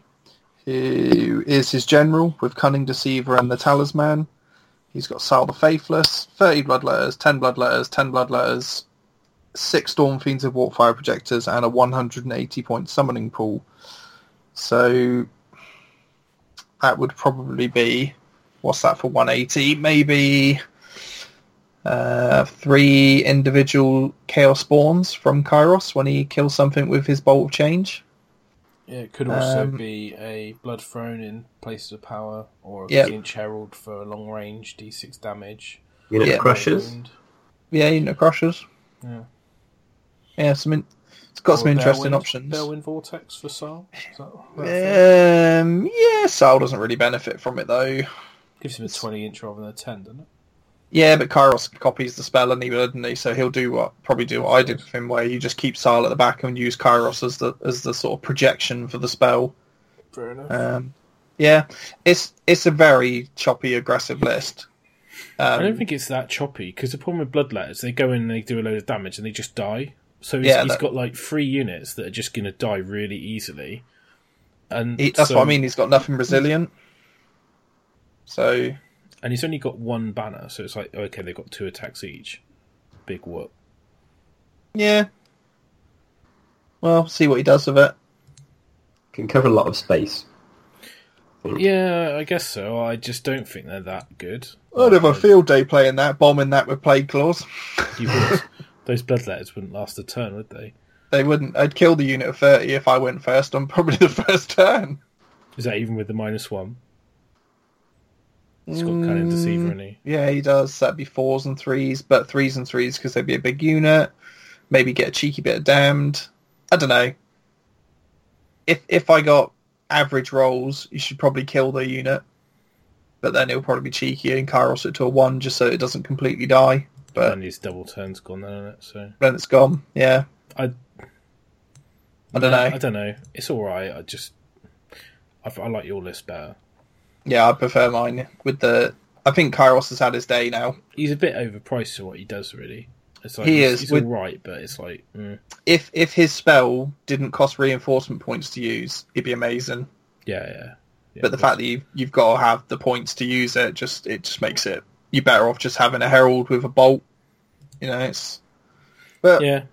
who is his general with Cunning Deceiver and the Talisman. He's got Sayl the Faithless, 30 Bloodletters, 10 Bloodletters, 10 Bloodletters, 6 Storm Fiends of Warpfire Projectors, and a 180 point summoning pool. So that would probably be, what's that for 180? Maybe uh, three individual Chaos Spawns from Kairos when he kills something with his Bolt of Change. Yeah, it could also Um, be a Blood Throne in places of power, or a Yep. Inch Herald for long range, d6 damage. Unit Yeah. crushers. Yeah, you know, Crushers. Yeah. Yeah, some in- it's got some interesting Balewind- options. Balewind Vortex for Sayl. Is that that thing? Um, yeah, Sayl doesn't really benefit from it though. Gives him a 20 inch rather than a 10, doesn't it? Yeah, but Kairos copies the spell anyway, doesn't he? So he'll do what probably do what I did with him, where you just keep Sayl at the back and use Kairos as the as the sort of projection for the spell. Fair enough. Um, yeah, it's it's a very choppy, aggressive list. Um, I don't think it's that choppy because the problem with bloodletters, they go in and they do a load of damage and they just die. So he's, Yeah, he's that- got like three units that are just going to die really easily. And he, that's so- what I mean. He's got nothing resilient. So And he's only got one banner, so it's like okay, they've got two attacks each. Big whoop. yeah, well, see what he does with it. Can cover a lot of space. Yeah, I guess so. I just don't think they're that good. I'd have a field day playing that, bombing that with plague claws. you would- *laughs* those bloodletters wouldn't last a turn, would they? They wouldn't. I'd kill the unit of thirty if I went first on probably *laughs* the first turn. Is that even with the minus one? He's got Cannon mm, Deceiver, and he. Yeah, he does. That'd be fours and threes, but threes and threes because they'd be a big unit. Maybe get a cheeky bit of damned. I don't know. If if I got average rolls, you should probably kill the unit. But then it'll probably be cheeky and Kairos it to a one just so it doesn't completely die. But and his double turn's gone then, isn't it? So then it's gone. Yeah. I. I don't know. I don't know. It's all right. I just. I, I like your list better. Yeah, I prefer mine with the. I think Kairos has had his day now. He's a bit overpriced for what he does, really. It's like He he's, is, He's with- all right, but it's like. Mm, If if his spell didn't cost reinforcement points to use, it'd be amazing. yeah, yeah. yeah but the fact that you you've got to have the points to use it just it just makes it you're better off just having a herald with a bolt. You know, it's. But Yeah.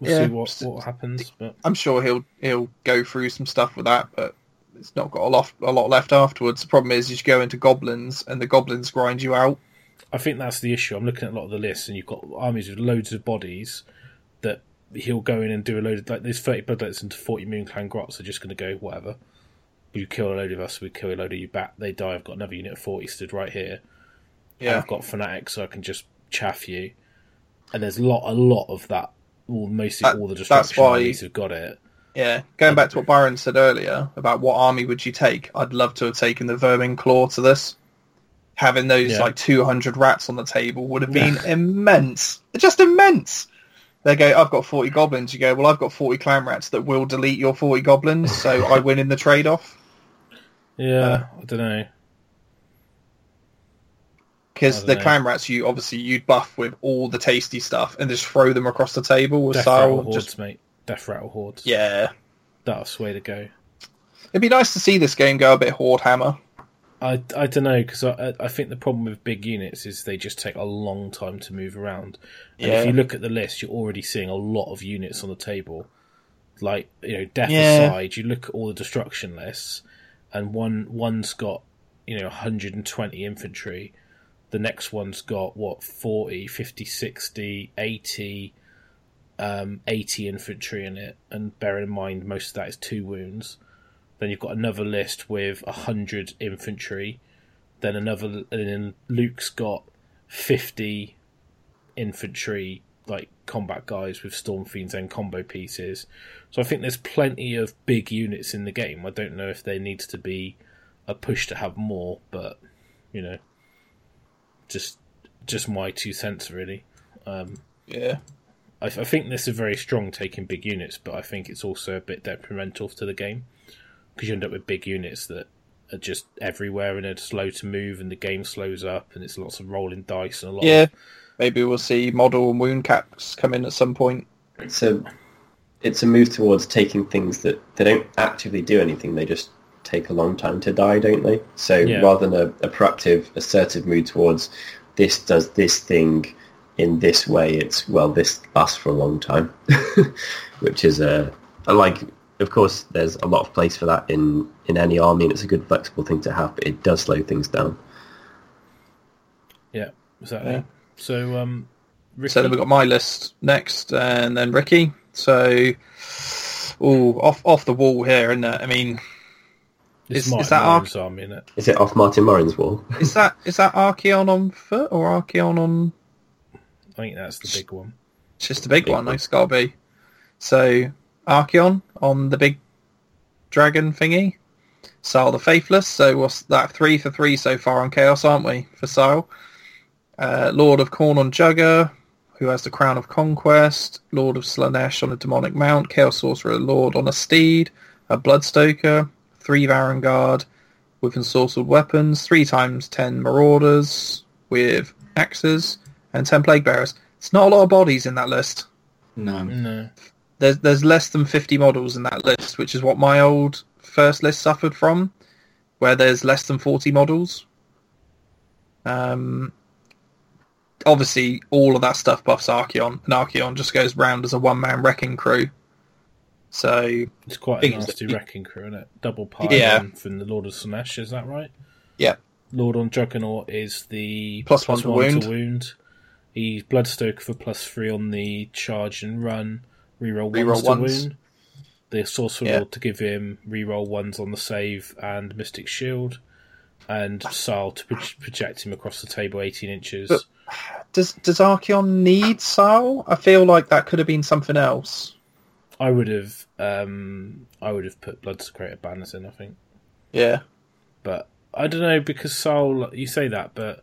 We'll Yeah. see what, what happens, but I'm sure he'll he'll go through some stuff with that, but it's not got a lot a lot left afterwards. The problem is you go into goblins and the goblins grind you out. I think that's the issue. I'm looking at a lot of the lists, and you've got armies with loads of bodies that he'll go in and do a load of like there's 30 bloodlets into 40 moon clan grots are just going to go whatever. You kill a load of us, we kill a load of you back. They die. I've got another unit of 40 stood right here. Yeah, I've got fanatics, so I can just chaff you. And there's a lot, a lot of that. Well, mostly That- all the destruction why- armies have got it. yeah. Going back to what Byron said earlier about what army would you take, I'd love to have taken the Vermin Claw to this. Having those Yeah. like 200 rats on the table would have been immense. Just immense. They go, I've got 40 goblins. You go, well, I've got 40 clan rats that will delete your 40 goblins, so I win in the trade-off. Yeah, Uh, I don't know. Because the know. clan rats, you obviously you'd buff with all the tasty stuff and just throw them across the table with Death rattle Sal. hordes, Just mate. Death rattle hordes. yeah, That's the way to go. it'd be nice to see this game go a bit horde hammer. I, I don't know because I I think the problem with big units is they just take a long time to move around. And Yeah. if you look at the list, you're already seeing a lot of units on the table. Like you know, death Yeah. aside, you look at all the destruction lists, and one one's got you know 120 infantry. The next one's got what 40, 50, 60, 80, um, 80 infantry in it, and bearing in mind most of that is two wounds. Then you've got another list with hundred infantry. Then another, and then Luke's got fifty infantry, like combat guys with storm fiends and combo pieces. So I think there's plenty of big units in the game. I don't know if there needs to be a push to have more, but you know, just just my two cents really. Um, Yeah, I, I think this is very strong taking big units, but I think it's also a bit detrimental to the game because you end up with big units that are just everywhere and are slow to move, and the game slows up, and it's lots of rolling dice and a lot. yeah. Of, Maybe we'll see model and wound caps come in at some point. It's a it's a move towards taking things that they don't actively do anything. They just take a long time to die, don't they? So Yeah. rather than a, a proactive, assertive mood towards this does this thing in this way, it's well, this lasts for a long time, *laughs* which is a, a like. Of course, there's a lot of place for that in in any army, and it's a good flexible thing to have, but it does slow things down. Yeah, exactly. Yeah. So, um, Ricky, So then we've got my list next, and then Ricky. So, oh, off off the wall here, isn't it? I mean, this is- is that Lawrence army in it? Is it off Martin Morin's wall? is that is that Archaon on foot or Archaon on? I think that's the big one. It's just a big, Big one. one. It's got to be. So Archaon on the big dragon thingy. Sayl the Faithless. So what's that? Three for three so far on Chaos, aren't we? For Sayl. Uh, Lord of Khorne on Jugger, who has the Crown of Conquest. Lord of Slaanesh on a demonic mount. Chaos Sorcerer Lord on a steed. A Bloodstoker. Three Varangard with ensorcelled weapons. Three times ten Marauders with axes. And ten Plague Bearers. It's not a lot of bodies in that list. No. No, There's there's less than 50 models in that list, which is what my old first list suffered from, where there's less than 40 models. Um, obviously, all of that stuff buffs Archaon, and Archaon just goes round as a one-man wrecking crew. So, it's quite a nasty *laughs* wrecking crew, isn't it? Double pile Yeah. from the Lord of Slaanesh, is that right? yeah, Lord on Juggernaut is the Plus one to wound. wound. He's Bloodstoker for plus three on the charge and run. Reroll, Reroll ones to ones. wound. The Sorcerer Yeah. Lord to give him reroll ones on the save and Mystic Shield. And ah. Sayl to pro- project him across the table 18 inches. But- does does Archaon need Sayl? I feel like that could have been something else. I would have um, I would have put Bloodsecrator banners in, I think. Yeah, But I don't know because Sayl, you say that, but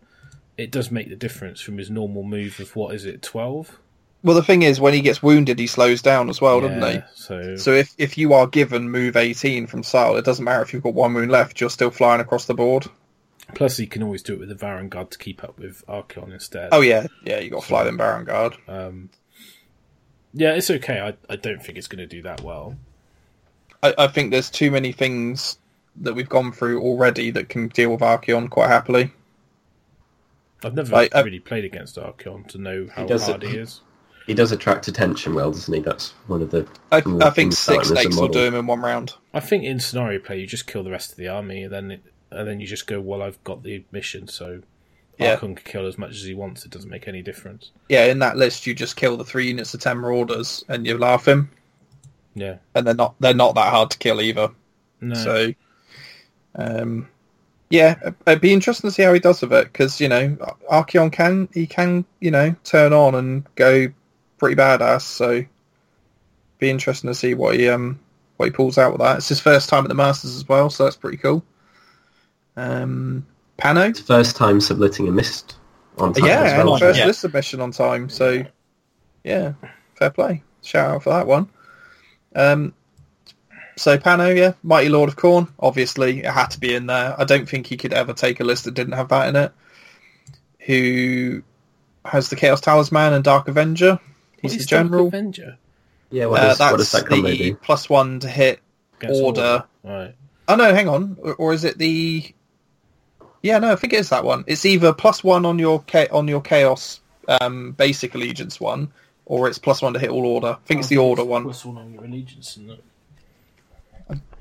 it does make the difference from his normal move of what is it, twelve? Well, the thing is, when he gets wounded, he slows down as well, doesn't he? So, So if, if you are given move 18 from Sayl, it doesn't matter if you've got one wound left, you're still flying across the board. plus he can always do it with the Varangard to keep up with Archaon instead. Oh yeah, yeah, you got to fly them Varangard. Um, yeah, it's okay. I I don't think it's going to do that well. I, I think there's too many things that we've gone through already that can deal with Archaon quite happily. I've never Like, uh, really played against Archaon to know how does hard it- he is. He does attract attention well, doesn't he? That's one of the. I, of the I think six him snakes will do him in one round. I think in scenario play you just kill the rest of the army and then it, and then you just go, well, I've got the mission, so Yeah. Can kill as much as he wants. It doesn't make any difference. Yeah, in that list, you just kill the three units of ten marauders and you laugh him, Yeah. and they're not they're not that hard to kill either. No. So, um, yeah, it'd be interesting to see how he does with it because you know Archaon can he can you know turn on and go pretty badass. So, be interesting to see what he um what he pulls out with that. It's his first time at the Masters as well, so that's pretty cool. Um, Pano, It's first time submitting a mist on time yeah, as and first yeah. list submission on time. So, yeah, fair play. Shout out for that one. Um, so Pano, yeah, Mighty Lord of Khorne. Obviously, it had to be in there. I don't think he could ever take a list that didn't have that in it. Who has the Chaos Talisman and Dark Avenger? He's What the is Dark general. Avenger Yeah, what Uh, that's what does that combo the do? plus one to hit. Against Order. Right. Oh no, hang on. Or, or is it the? Yeah, no, I think it is that one. It's either plus one on your cha- on your Chaos um, basic allegiance one, or it's plus one to hit all order. I think it's the order one. One on your allegiance in that?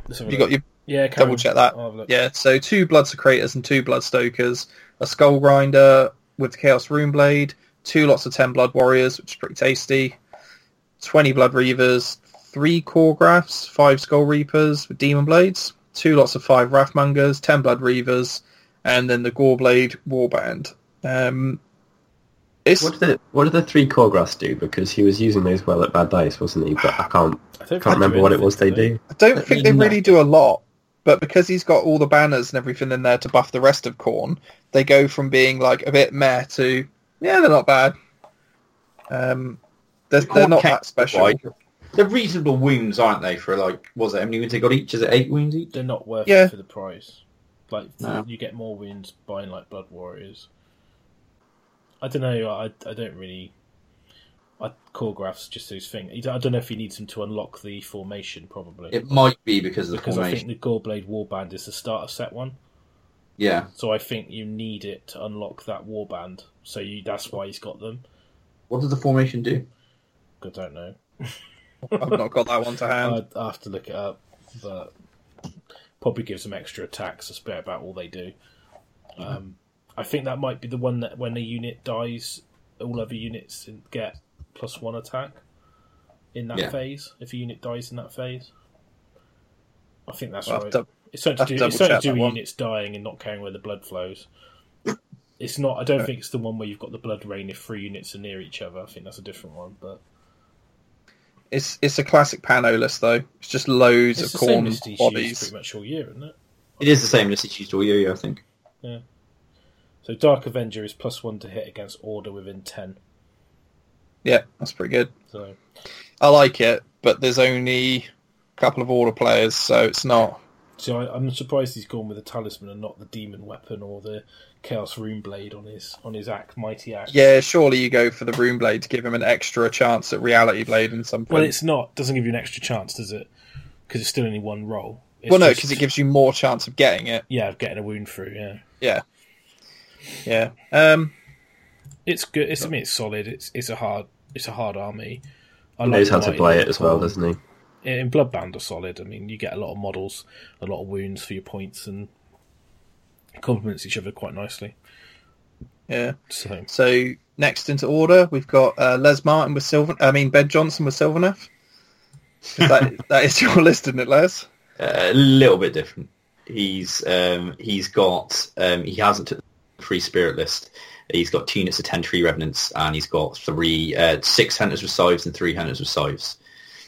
Let's have a You got your yeah, double on. check that. I'll have a look. Yeah, so two Bloodsecrators and two Blood Stokers, a Skull Grinder with Chaos Rune Blade, two lots of 10 Blood Warriors, which is pretty tasty, 20 Blood Reavers, three Khorgoraths, five Skull Reapers with Demon Blades, two lots of five Wrathmongers, 10 Blood Reavers, and then the Goreblade Warband. Um, it's, What did the what did the three Khorgoraths do? Because he was using those well at bad dice, wasn't he? But I can't I can't remember what it was they do. do. I don't think they No. really do a lot, but because he's got all the banners and everything in there to buff the rest of Khorne, they go from being like a bit meh to yeah, they're not bad. Um, they're, they're not that special. Why? They're reasonable wounds, aren't they? For like, was it how many wounds they got each? Is it eight wounds each? They're not worth Yeah. it for the price. Like No. you get more wins buying like Blood Warriors. I don't know. I I don't really. I, Khorgoraths just his thing. I don't know if he needs them to unlock the formation, probably. It might be because of the because I think the Goreblade Warband is the starter set one. Yeah. So I think you need it to unlock that warband. So you, that's why he's got them. What does the formation do? I don't know. I've not got that one to hand. *laughs* I'd I'll have to look it up, but probably gives them extra attacks. That's about about all they do. Um, I think that might be the one that when a unit dies, all other units get plus one attack in that Yeah. phase. If a unit dies in that phase, I think that's I'll right. It's something to do. It's something to do with one. units dying and not caring where the blood flows. It's not. I don't think it's the one where you've got the blood rain if three units are near each other. I think that's a different one. But It's it's a classic Pano list though. It's just loads it's of the same Khorne list he's used bodies. pretty much all year, isn't it? It is the same list it's used all year, I think. Yeah. So Dark Avenger is plus one to hit against Order within ten. Yeah, that's pretty good. So I like it, but there's only a couple of order players, so it's not. So I, I'm surprised he's gone with the talisman and not the demon weapon or the chaos rune blade on his on his axe, mighty axe. Yeah, surely you go for the Rune Blade to give him an extra chance at Reality Blade and something. Well, it's not. Doesn't give you an extra chance, does it? Because it's still only one roll. It's well, no, just- because it gives you more chance of getting it. yeah, of getting a wound through. Yeah, Yeah, yeah. Um, it's good. It's I mean, it's solid. It's it's a hard it's a hard army. I He knows how to play it as well, doesn't he? In Bloodbound are solid. I mean, you get a lot of models, a lot of wounds for your points, and complements each other quite nicely. yeah. So So next into order, we've got uh, Les Martin with Silver. I mean Ben Johnson with Sylvaneth. That *laughs* that is your list, isn't it, Les? Uh, a little bit different. He's um, he's got um, he hasn't took the free spirit list. He's got two units of ten tree revenants, and he's got three uh, six hunters with scythes and three hunters with scythes.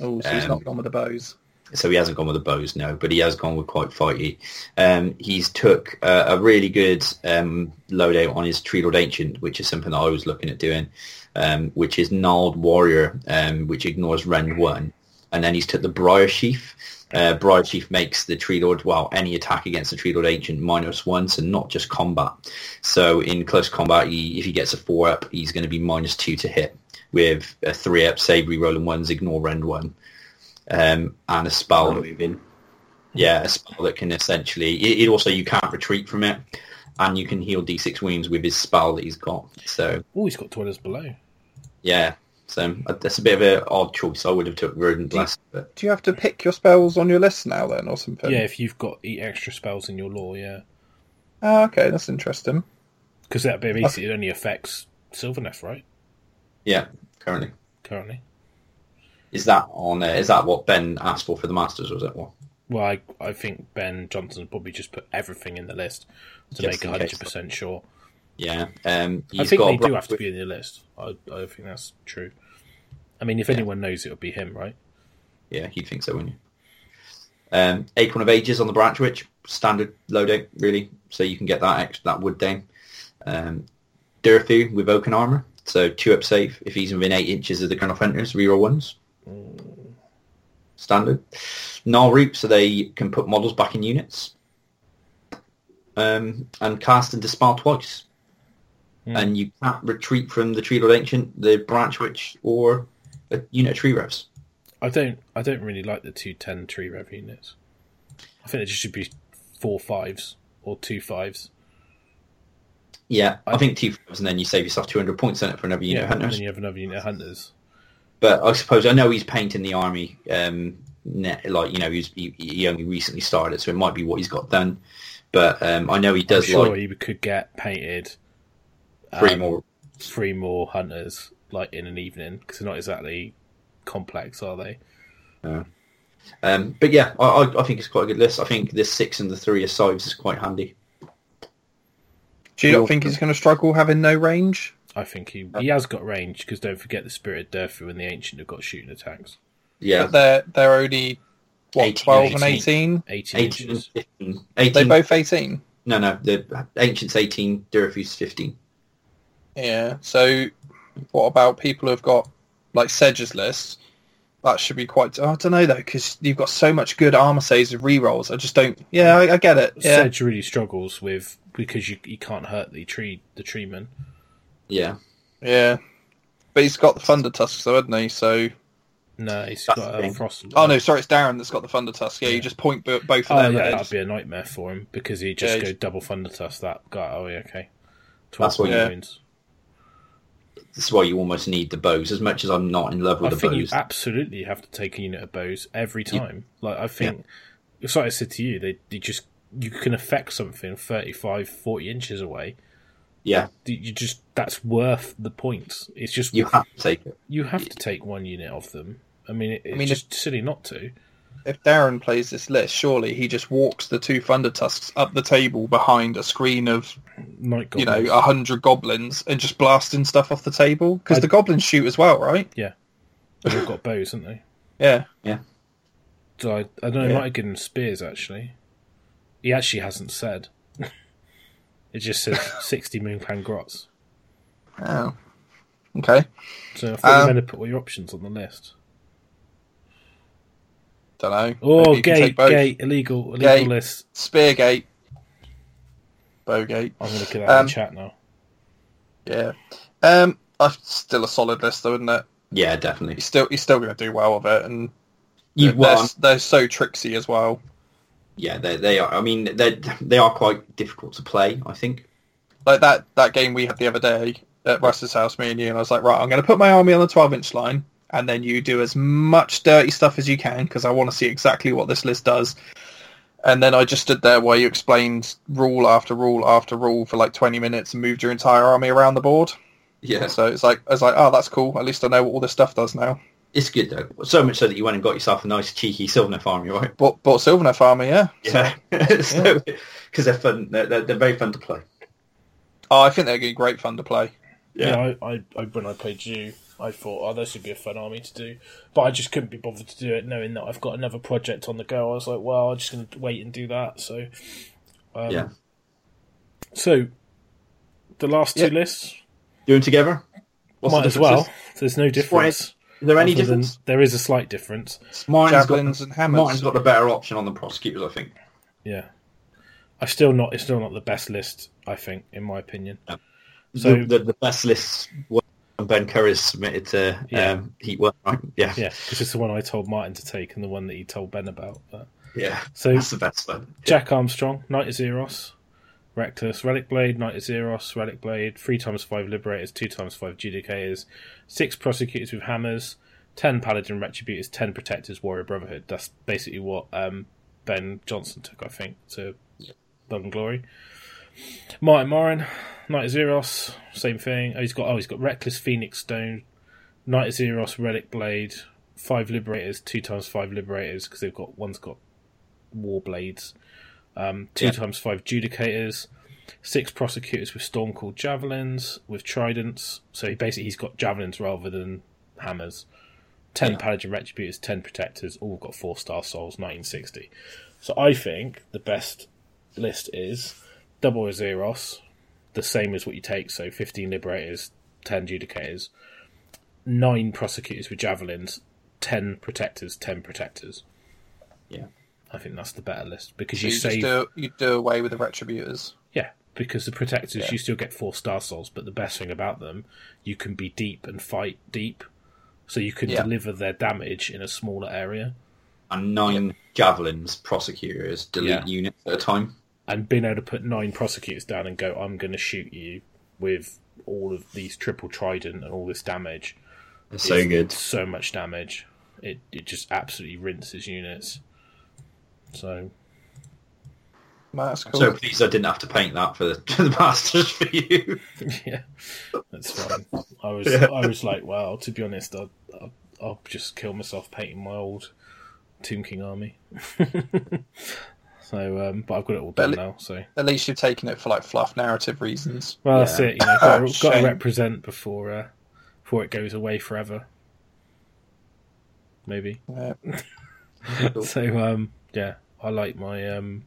Oh, so he's Um, not gone with the bows. So he hasn't gone with the bows, no, but he has gone with quite fighty. Um, he's took uh, a really good um, loadout on his Tree Lord Ancient, which is something that I was looking at doing, um, which is Gnarled Warrior, um, which ignores Rend 1. And then he's took the Briar Sheaf. Uh, Briar Sheaf makes the Tree Lord, well, any attack against the Tree Lord Ancient minus one, so not just combat. So in close combat, he, if he gets a 4-up, he's going to be minus 2 to hit with a 3-up, save re-rolling ones, ignore Rend 1. Um, and a spell moving. yeah, a spell that can essentially. It, it also you can't retreat from it, and you can heal d6 wounds with his spell that he's got. So oh, he's got dwellers below. yeah, so uh, that's a bit of an odd choice. I would have took Rodent Blast, but Do you have to pick your spells on your list now then, or something? Yeah, if you've got eight extra spells in your lore, yeah, Oh, okay, that's interesting. because that basically it only affects Sylvaneth, right? yeah, currently Currently. Is that on? Uh, is that what Ben asked for for the Masters? or Was it what? Well, I, I think Ben Johnson probably just put everything in the list to Just make hundred percent sure. Yeah, um, I think got they do have to be in the list. I, I think that's true. I mean, if anyone knows, it would be him, right? Yeah, he'd think so, wouldn't you? Um, Acorn of Ages on the Branchwych, standard loadout, really. So you can get that extra, that wood Dame. Um, Durthu with Oaken Armor, so two up safe if he's within eight inches of the Kurnoth Hunters, reroll ones. Standard. Null Root, so they can put models back in units. Um, and cast and dispel twice. Hmm. And you can't retreat from the Tree Lord Ancient, the Branchwych, or a unit of Tree Revs. I don't. I don't really like the two ten tree rev units. I think it just should be four fives or two fives. Yeah, I think two fives, and then you save yourself 200 points on it for another unit yeah, of and then you have another unit of hunters. But I suppose I know he's painting the army, um, ne- like you know, he's, he, he only recently started, so it might be what he's got done. But um, I know he I'm does sure like he could get painted three um, more. three more hunters like in an evening because they're not exactly complex, are they? Um, but yeah, I, I, I think it's quite a good list. I think this six and the three of sides is quite handy. Do you not think he's going to struggle having no range? I think he uh, he has got range because don't forget the spirit of Durfu and the ancient have got shooting attacks. Yeah, But they're they're only what 18, twelve and 18. eighteen. 18, 18, inches. 15. They 18 both eighteen. No, no, the ancient's 18, Durfu's 15. Yeah. So, what about people who've got like Sedge's list? That should be quite. I don't know though, because you've got so much good armor saves with rerolls. I just don't. Yeah, I, I get it. Yeah. Sedge really struggles with because you you can't hurt the tree the treeman. Yeah. Yeah. but he's got the Thunder Tusks, though, hasn't he? So, No, he's That's got a um, thing. frost. oh no, sorry, it's Darren that's got the Thunder Tusk. Yeah, you just point both of Oh them. yeah, that'd it. be a nightmare for him because he just Yeah, go he's- double thunder tusk that guy. Oh yeah, okay. That's what point you- wounds. This is why you almost need the bows. As much as I'm not in love I with the think you bows, absolutely have to take a unit of bows every You- time. Like I think, it's like I said to you, they, they just you can affect something 35, 40 inches away. Yeah, You just that's worth the points. It's just you have to take it. you have to take one unit of them. I mean, it, it's mean, just silly not to. If Darren plays this list, surely he just walks the two Thunder Tusks up the table behind a screen of Night you know a hundred goblins and just blasting stuff off the table because I- the goblins shoot as well, right? Yeah, they've got bows, haven't they? *laughs* Yeah. Yeah. So I, I don't know. It Yeah. might have given him spears. Actually, he actually hasn't said. It just says *laughs* sixty moon clan grots. Oh. Okay. So I thought you Um, were going to put all your options on the list. Don't know. Oh, Maybe gate, gate, illegal, illegal list. Spear Gate. bow gate. I'm going to get that Um, in chat now. Yeah. Um. That's still a solid list, though, isn't it? Yeah, definitely. He's still he's still going to do well with it, and You they're, they're so tricksy as well. Yeah, they they are. I mean, they they are quite difficult to play. I think. Like that that game we had the other day at Russ's house, me and you, and I was like, right, I'm going to put my army on the 12 inch line, and then you do as much dirty stuff as you can because I want to see exactly what this list does. And then I just stood there while you explained rule after rule after rule for like 20 minutes and moved your entire army around the board. Yeah, So it's like I was like, oh, that's cool. At least I know what all this stuff does now. It's good though. So much so that you went and got yourself a nice cheeky Sylvaneth army, right? Bought, bought Sylvaneth army, yeah. Yeah, so *laughs* because they're fun. They're, they're, they're very fun to play. Oh, I think they're gonna be great fun to play. Yeah, I, I, I, when I played you, I thought, oh, this would be a fun army to do. But I just couldn't be bothered to do it, knowing that I've got another project on the go. I was like, well, I'm just going to wait and do that. So, um, Yeah. So, the last two Yeah. lists Doing together. What's might the as well. differences? There's no difference. Is there any other than- difference? there is a slight difference. Martin's Javelins got, and hammers. Martin's got the better option on the prosecutors, I think. Yeah, I still not. It's still not the best list. I think, in my opinion. So- the, the, the best list when Ben Curry submitted to Yeah. um, Heat One, right? Yeah, Yeah, because it's the one I told Martin to take and the one that he told Ben about. But, yeah. so That's the best one. Jack Armstrong, Knight-Azyros, Reckless, Relic Blade, Knight-Azyros, Relic Blade, 3 times 5 Liberators, 2 times 5 Judicators, 6 Prosecutors with Hammers, 10 Paladin Retributors, 10 Protectors, Warrior Brotherhood. That's basically what um, Ben Johnson took, I think, to Blood and Glory. Martin Morin, Knight-Azyros, same thing. Oh, he's got oh he's got Reckless Phoenix Stone, Knight-Azyros, Relic Blade, five Liberators, two times five Liberators because they've got one's got War Blades, um, two Yeah. times five Judicators, six Prosecutors with Storm called Javelins with Tridents. So he basically he's got Javelins rather than hammers. Ten Yeah. Paladin Retributors, ten Protectors, all got four star souls, nineteen sixty. So I think the best list is double Azyros, the same as what you take, so 15 Liberators, 10 Judicators, 9 Prosecutors with Javelins, 10 Protectors, 10 Protectors. Yeah. I think that's the better list because So you you save. just do you do away with the retributors. Yeah, because the Protectors, Yeah. you still get 4 Star Souls, but the best thing about them, you can be deep and fight deep. So you can Yeah. deliver their damage in a smaller area. And nine javelins prosecutors delete Yeah. units at a time. and being able to put nine prosecutors down and go, I'm going to shoot you with all of these triple trident and all this damage. That's so good. So much damage. It it just absolutely rinses units. So That's cool. So please, I didn't have to paint that for the, *laughs* for the masters for you. *laughs* yeah, that's fine. I was Yeah. I was like, well, to be honest, I'll, I'll, I'll just kill myself painting my old Tomb King army. *laughs* so, um, but I've got it all done But- now. So, At least you've taken it for like fluff narrative reasons. well, that's Yeah. it. You know, got, to- got to represent before uh, before it goes away forever. Maybe. Yeah. so um yeah i like my um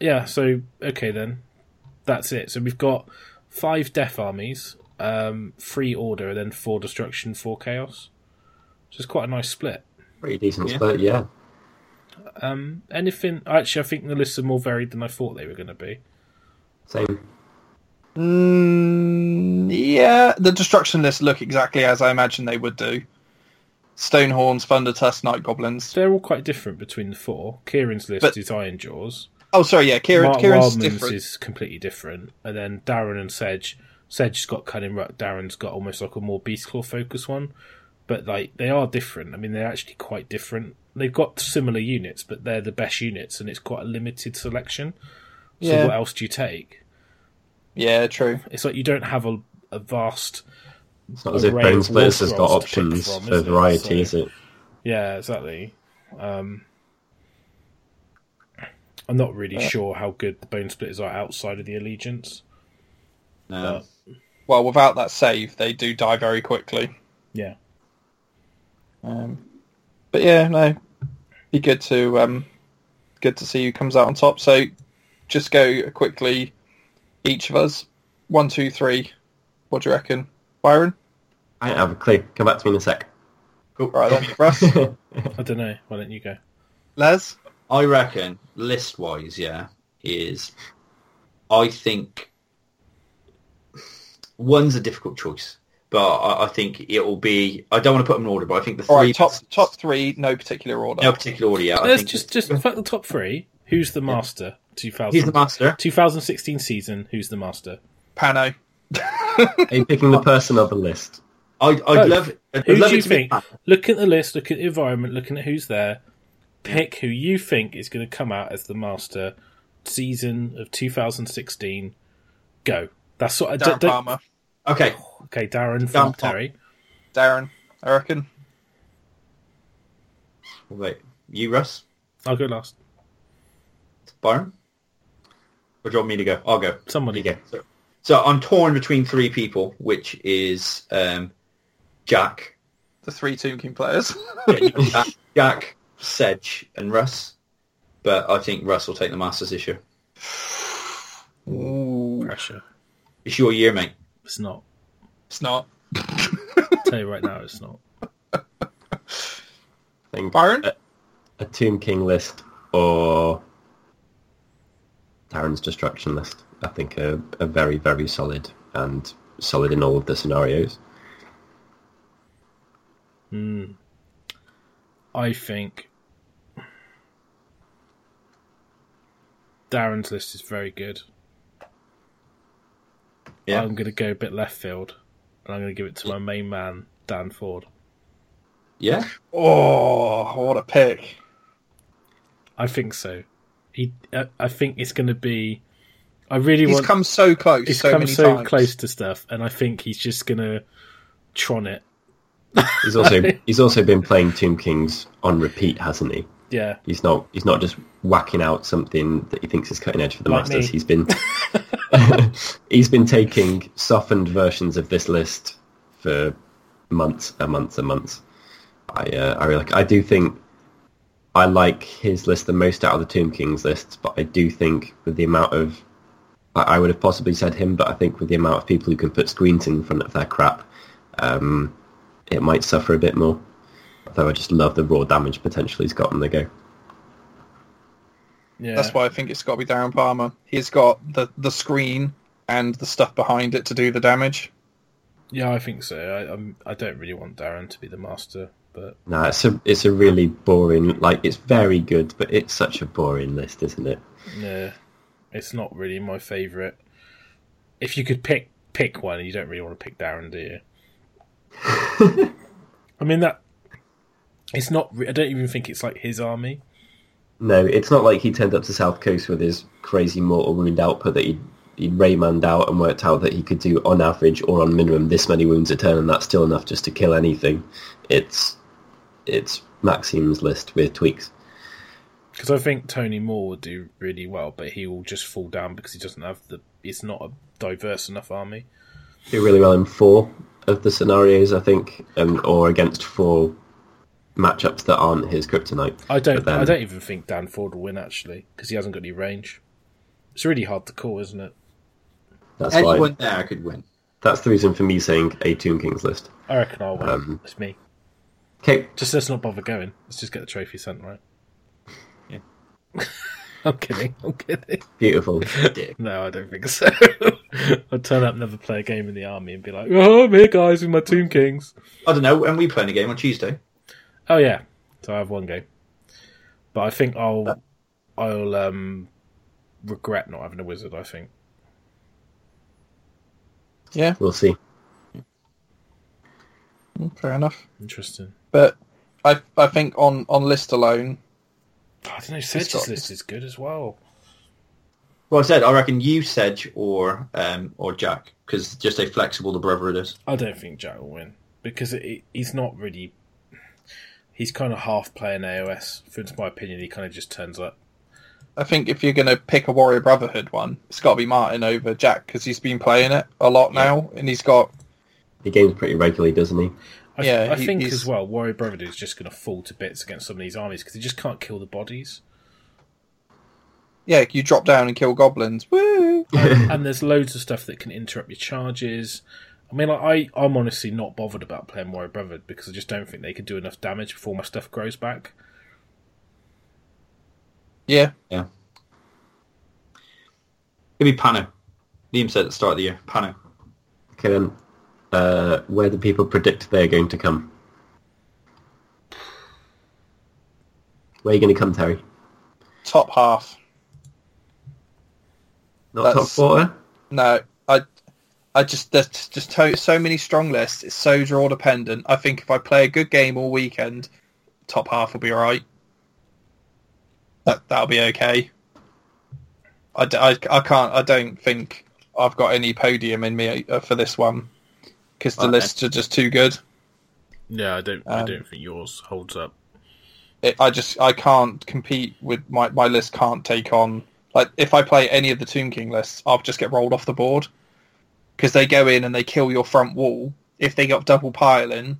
yeah so okay then that's it so we've got five death armies um three order and then four destruction four chaos So it's quite a nice split Pretty decent Yeah. split, yeah. um anything actually i think the lists are more varied than i thought they were going to be Same. Mm, yeah, the destruction lists look exactly as I imagine they would do. Stonehorns, Thundertusk, Night Goblins. They're all quite different between the four. Kieran's list But- is Ironjawz. Oh, sorry, yeah, Kieran, Mark Kieran's Wildman's different. is completely different. And then Darren and Sedge. Sedge's got Kunnin' Rukk, Darren's got almost like a more Beast Claw focus one. But like they are different. I mean they're actually quite different. They've got similar units, but they're the best units and it's quite a limited selection. So Yeah. what else do you take? Yeah, true. It's like you don't have a, a vast It's not as if array Bonesplitterz has got scrolls to pick options from, for is it? variety, So- is it? Yeah, exactly. Um, I'm not really sure how good the Bonesplitterz are outside of the Allegiance. No. Well, without that save, they do die very quickly. Yeah. Um, but yeah, no, be good to um, good to see who comes out on top. So just go quickly, each of us, one, two, three. What do you reckon, Byron? I don't have a clue. Come back to me in a sec. Cool. Right then, *laughs* Russ, I don't know. Why don't you go? Les. I reckon list wise, yeah, is I think one's a difficult choice, but I, I think it will be. I don't want to put them in order, but I think the All three right, top top three, no particular order. no particular order. Yeah, Let's just just in fact the top three. Who's the master? 2000, he's the master. 2016 season. Who's the master? Pano. *laughs* Are you picking the person or the list? I, I'd Both. love. I'd Who love do you it be think? Look at the list. Look at the environment. Looking at who's there. Pick who you think is going to come out as the master. Season of 2016. Go. That's what I Darren don't, don't- Palmer. Okay, Okay, Darren from Darren Palmer. Terry. Darren, I reckon. wait, you Russ, I'll go last. Byron, or do you want me to go? I'll go. Somebody Okay. So, so I'm torn between three people, which is um, Jack, The three Tomb King players. *laughs* Jack, Jack, Sedge, and Russ. But I think Russ will take the Masters this year. Ooh, pressure. It's your year, mate. It's not. it's not. tell you right now, it's not. I think Byron? a, a Tomb King list or Darren's Destruction list. I think are, are very, very solid and solid in all of the scenarios. Hmm. I think Darren's list is very good. Yeah. I'm going to go a bit left field, and I'm going to give it to my main man, Dan Ford. Yeah. Oh, what a pick. I think so. He, uh, I think it's going to be. I really He's want. come so close he's so come many so times. close to stuff, and I think he's just going to tron it. He's also *laughs* he's also been playing Tomb Kings on repeat, hasn't he? Yeah, He's not he's not just whacking out something that he thinks is cutting edge for the Like masters. me. He's been *laughs* *laughs* he's been taking softened versions of this list for months and months and months. I uh, I really I do think I like his list the most out of the Tomb Kings lists, but I do think with the amount of I, I would have possibly said him, but I think with the amount of people who can put screens in front of their crap, um, it might suffer a bit more. Although I just love the raw damage potential he's got on the go. yeah. That's why I think it's got to be Darren Palmer. He's got the, the screen and the stuff behind it to do the damage. Yeah, I think so. I, I'm, I don't really want Darren to be the master, but No, it's a it's a really boring. Like it's very good, but it's such a boring list, isn't it? yeah, it's not really my favourite. If you could pick pick one, you don't really want to pick Darren, do you? *laughs* I mean that. It's not. I don't even think it's like his army. No, it's not like he turned up to South Coast with his crazy mortal wound output that he he Raymanned out and worked out that he could do on average or on minimum this many wounds a turn, and that's still enough just to kill anything. It's it's Maxim's list with tweaks. Because I think Tony Moore would do really well, but he will just fall down because he doesn't have the. It's not a diverse enough army. Do really well in four of the scenarios, I think, and or against four matchups that aren't his kryptonite. I don't. Then- I don't even think Dan Ford will win actually because he hasn't got any range. It's really hard to call, isn't it? That's Anyone why. there could win. That's the reason for me saying a Tomb Kings list. I reckon I'll win. Um, it's me. Okay, Just let's not bother going. Let's just get the trophy sent right. Yeah. *laughs* I'm kidding. I'm kidding. beautiful. Dick. *laughs* No, I don't think so. *laughs* I'd turn up, and never play a game in the army, and be like, "Oh, I'm here, guys, with my Tomb Kings." I don't know. And we playing a game on Tuesday. Oh yeah, so I have one game, but I think I'll I'll um regret not having a wizard. I think. Yeah, We'll see. mm, fair enough. Interesting. But I I think on on list alone, I don't know. Sedge's got- list is good as well. Well, I said I reckon you, Sedge, or um, or Jack, because just how flexible the Brotherhood is. I don't think Jack will win because it, he's not really. He's kind of half playing AOS. For my opinion, he kind of just turns up. I think if you're going to pick a Warrior Brotherhood one, it's got to be Martin over Jack because he's been playing it a lot now, and he's got He games pretty regularly, doesn't he? I, Yeah, I he- think he's- as well, Warrior Brotherhood is just going to fall to bits against some of these armies because he just can't kill the bodies. yeah. You drop down and kill goblins. Woo! *laughs* and there's loads of stuff that can interrupt your charges. I mean, like, I I'm honestly not bothered about playing Warrior Brotherhood because I just don't think they can do enough damage before my stuff grows back. Yeah, Yeah. It'd be Pano. Liam said at the start of the year, Pano. Okay then. Uh, where do people predict they're going to come? Where are you going to come, Terry? top half. Not top That's- quarter? No, I, I just there's just to, so many strong lists. It's so draw dependent. I think if I play a good game all weekend, top half will be all right. That that'll be okay. I, I, I can't. I don't think I've got any podium in me uh, for this one because the Okay. lists are just too good. Yeah, I don't I Um, don't think yours holds up. It, I just I can't compete with my my list. Can't take on like if I play any of the Tomb King lists, I'll just get rolled off the board because they go in and they kill your front wall. If they got double piling,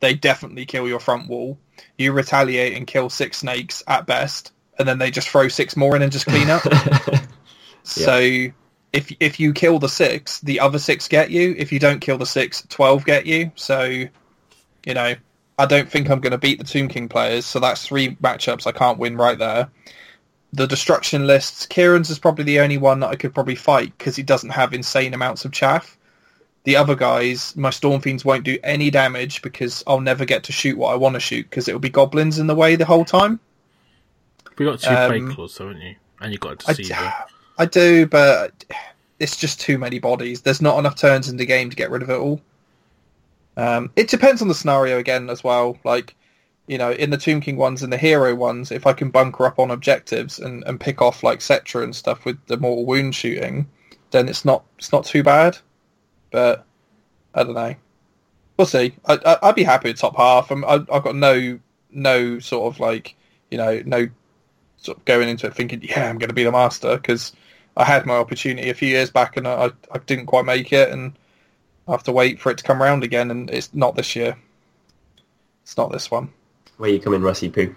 they definitely kill your front wall. You retaliate and kill six snakes at best, and then they just throw six more in and just clean up. *laughs* So if if you kill the six, the other six get you. If you don't kill the six, twelve get you. So, you know, I don't think I'm going to beat the Tomb King players. So that's three matchups I can't win right there. The destruction lists, Kieran's is probably the only one that I could probably fight because he doesn't have insane amounts of chaff. The other guys, my Storm Fiends won't do any damage because I'll never get to shoot what I want to shoot because it'll be goblins in the way the whole time. We got two um, plague claws, haven't you? And you got a deceiver. I do, but it's just too many bodies. There's not enough turns in the game to get rid of it all. Um, it depends on the scenario again as well. Like, you know, in the Tomb King ones and the hero ones, if I can bunker up on objectives and, and pick off like Settra and stuff with the mortal wound shooting, then it's not it's not too bad. But I don't know. We'll see. I, I, I'd be happy with top half. I'm, I, I've got no no sort of like you know no sort of going into it thinking yeah I'm going to be the master because I had my opportunity a few years back and I, I didn't quite make it and I have to wait for it to come around again and it's not this year. It's not this one. Where you coming, Rusty Poo?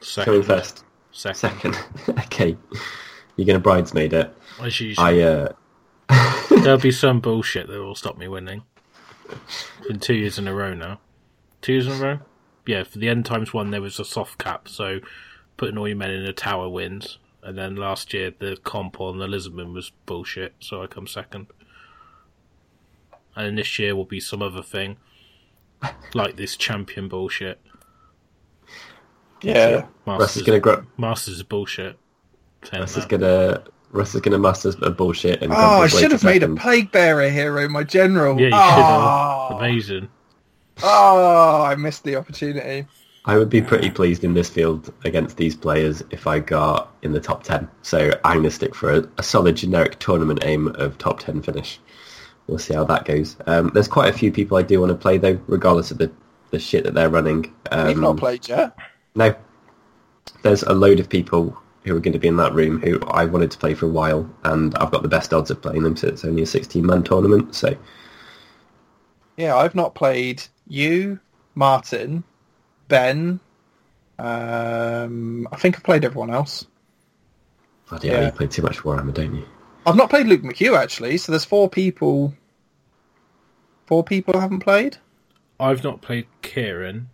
Second, Coming first. Second, Second. *laughs* okay. You're going to bridesmaid it. as usual. I, uh... *laughs* There'll be some bullshit that will stop me winning. It's been two years in a row now. Two years in a row? Yeah, for the end times one there was a soft cap, so putting all your men in a tower wins. And then last year the comp on the Lisbon was bullshit, so I come second. And this year will be some other thing. Like this champion bullshit. Yeah. Russ Masters, is going to grow... Masters is bullshit. Saying Russ is going to... Russ is going to master a bullshit and Oh, I should have made a plague bearer hero, my general. Yeah, you oh, should have. Ah. Amazing. Oh, I missed the opportunity. I would be pretty pleased in this field against these players if I got in the top 10. So I'm going to stick for a, a solid generic tournament aim of top 10 finish. We'll see how that goes. Um, there's quite a few people I do want to play though, regardless of the, the shit that they're running. Um, You've not played yet. No. There's a load of people who are going to be in that room who I wanted to play for a while, and I've got the best odds of playing them, so it's only a 16-man tournament. So Yeah, I've not played you, Martin, Ben. Um, I think I've played everyone else. oh dear, Yeah. you play too much Warhammer, don't you? I've not played Luke McHugh actually, so there's four people. Four people I haven't played. I've not played Kieran.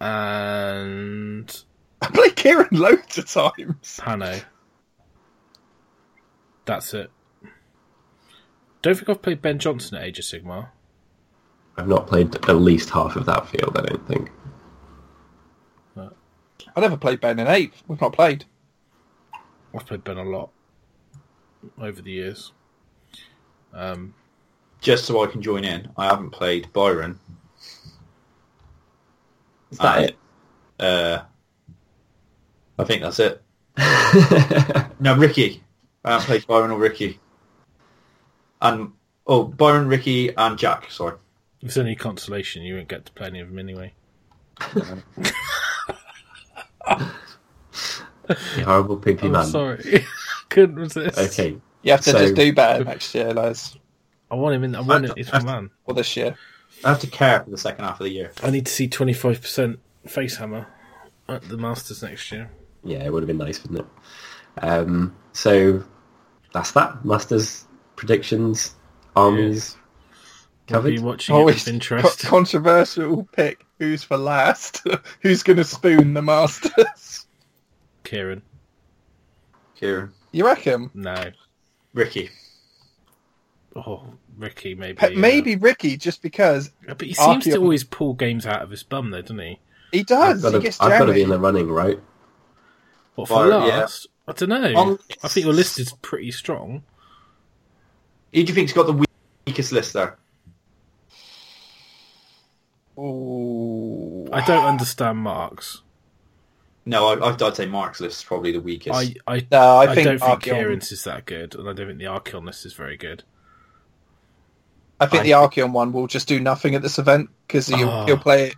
And *laughs* I played Kieran loads of times. Pano. That's it. Don't think I've played Ben Johnson at Age of Sigmar. I've not played at least half of that field, I don't think. I never played Ben in eighth. We've not played. I've played Ben a lot over the years. Um, Just so I can join in, I haven't played Byron. Is that it? Uh, I think that's it. *laughs* No, Ricky. I haven't played Byron or Ricky. And oh, Byron, Ricky, and Jack. Sorry. If it's any consolation, you won't get to play any of them anyway. You *laughs* horrible poopy I'm man. sorry. *laughs* Couldn't resist. Okay. You have to So- just do better next year, Les. I want him in. I want it. He's my man. Or this year. I have to care for the second half of the year. I need to see 25% face hammer at the Masters next year. Yeah, it would have been nice, wouldn't it? Um, so that's that. Masters predictions, armies What are covered. you watching Always it with co- interest? controversial pick. Who's for last? *laughs* Who's going to spoon the Masters? Kieran. Kieran, You reckon? No. Ricky. Oh, Ricky, maybe. Pe- yeah. Maybe Ricky, just because But he seems to always pull games out of his bum, though, doesn't he? he I've does. got, He to, gets I've got to be in the running, right? What, for Well, yeah. last? I don't know. On- I think your list is pretty strong. Who do you think's got the weakest list there? Ooh. I don't understand Mark's. No, I, I'd I'd say Mark's list is probably the weakest. I, I, No, I, I, think don't think Archaon- Kieran's is that good, and I don't think the Archaon list is very good. I think I the Archaon one will just do nothing at this event because he'll, Oh. he'll play it.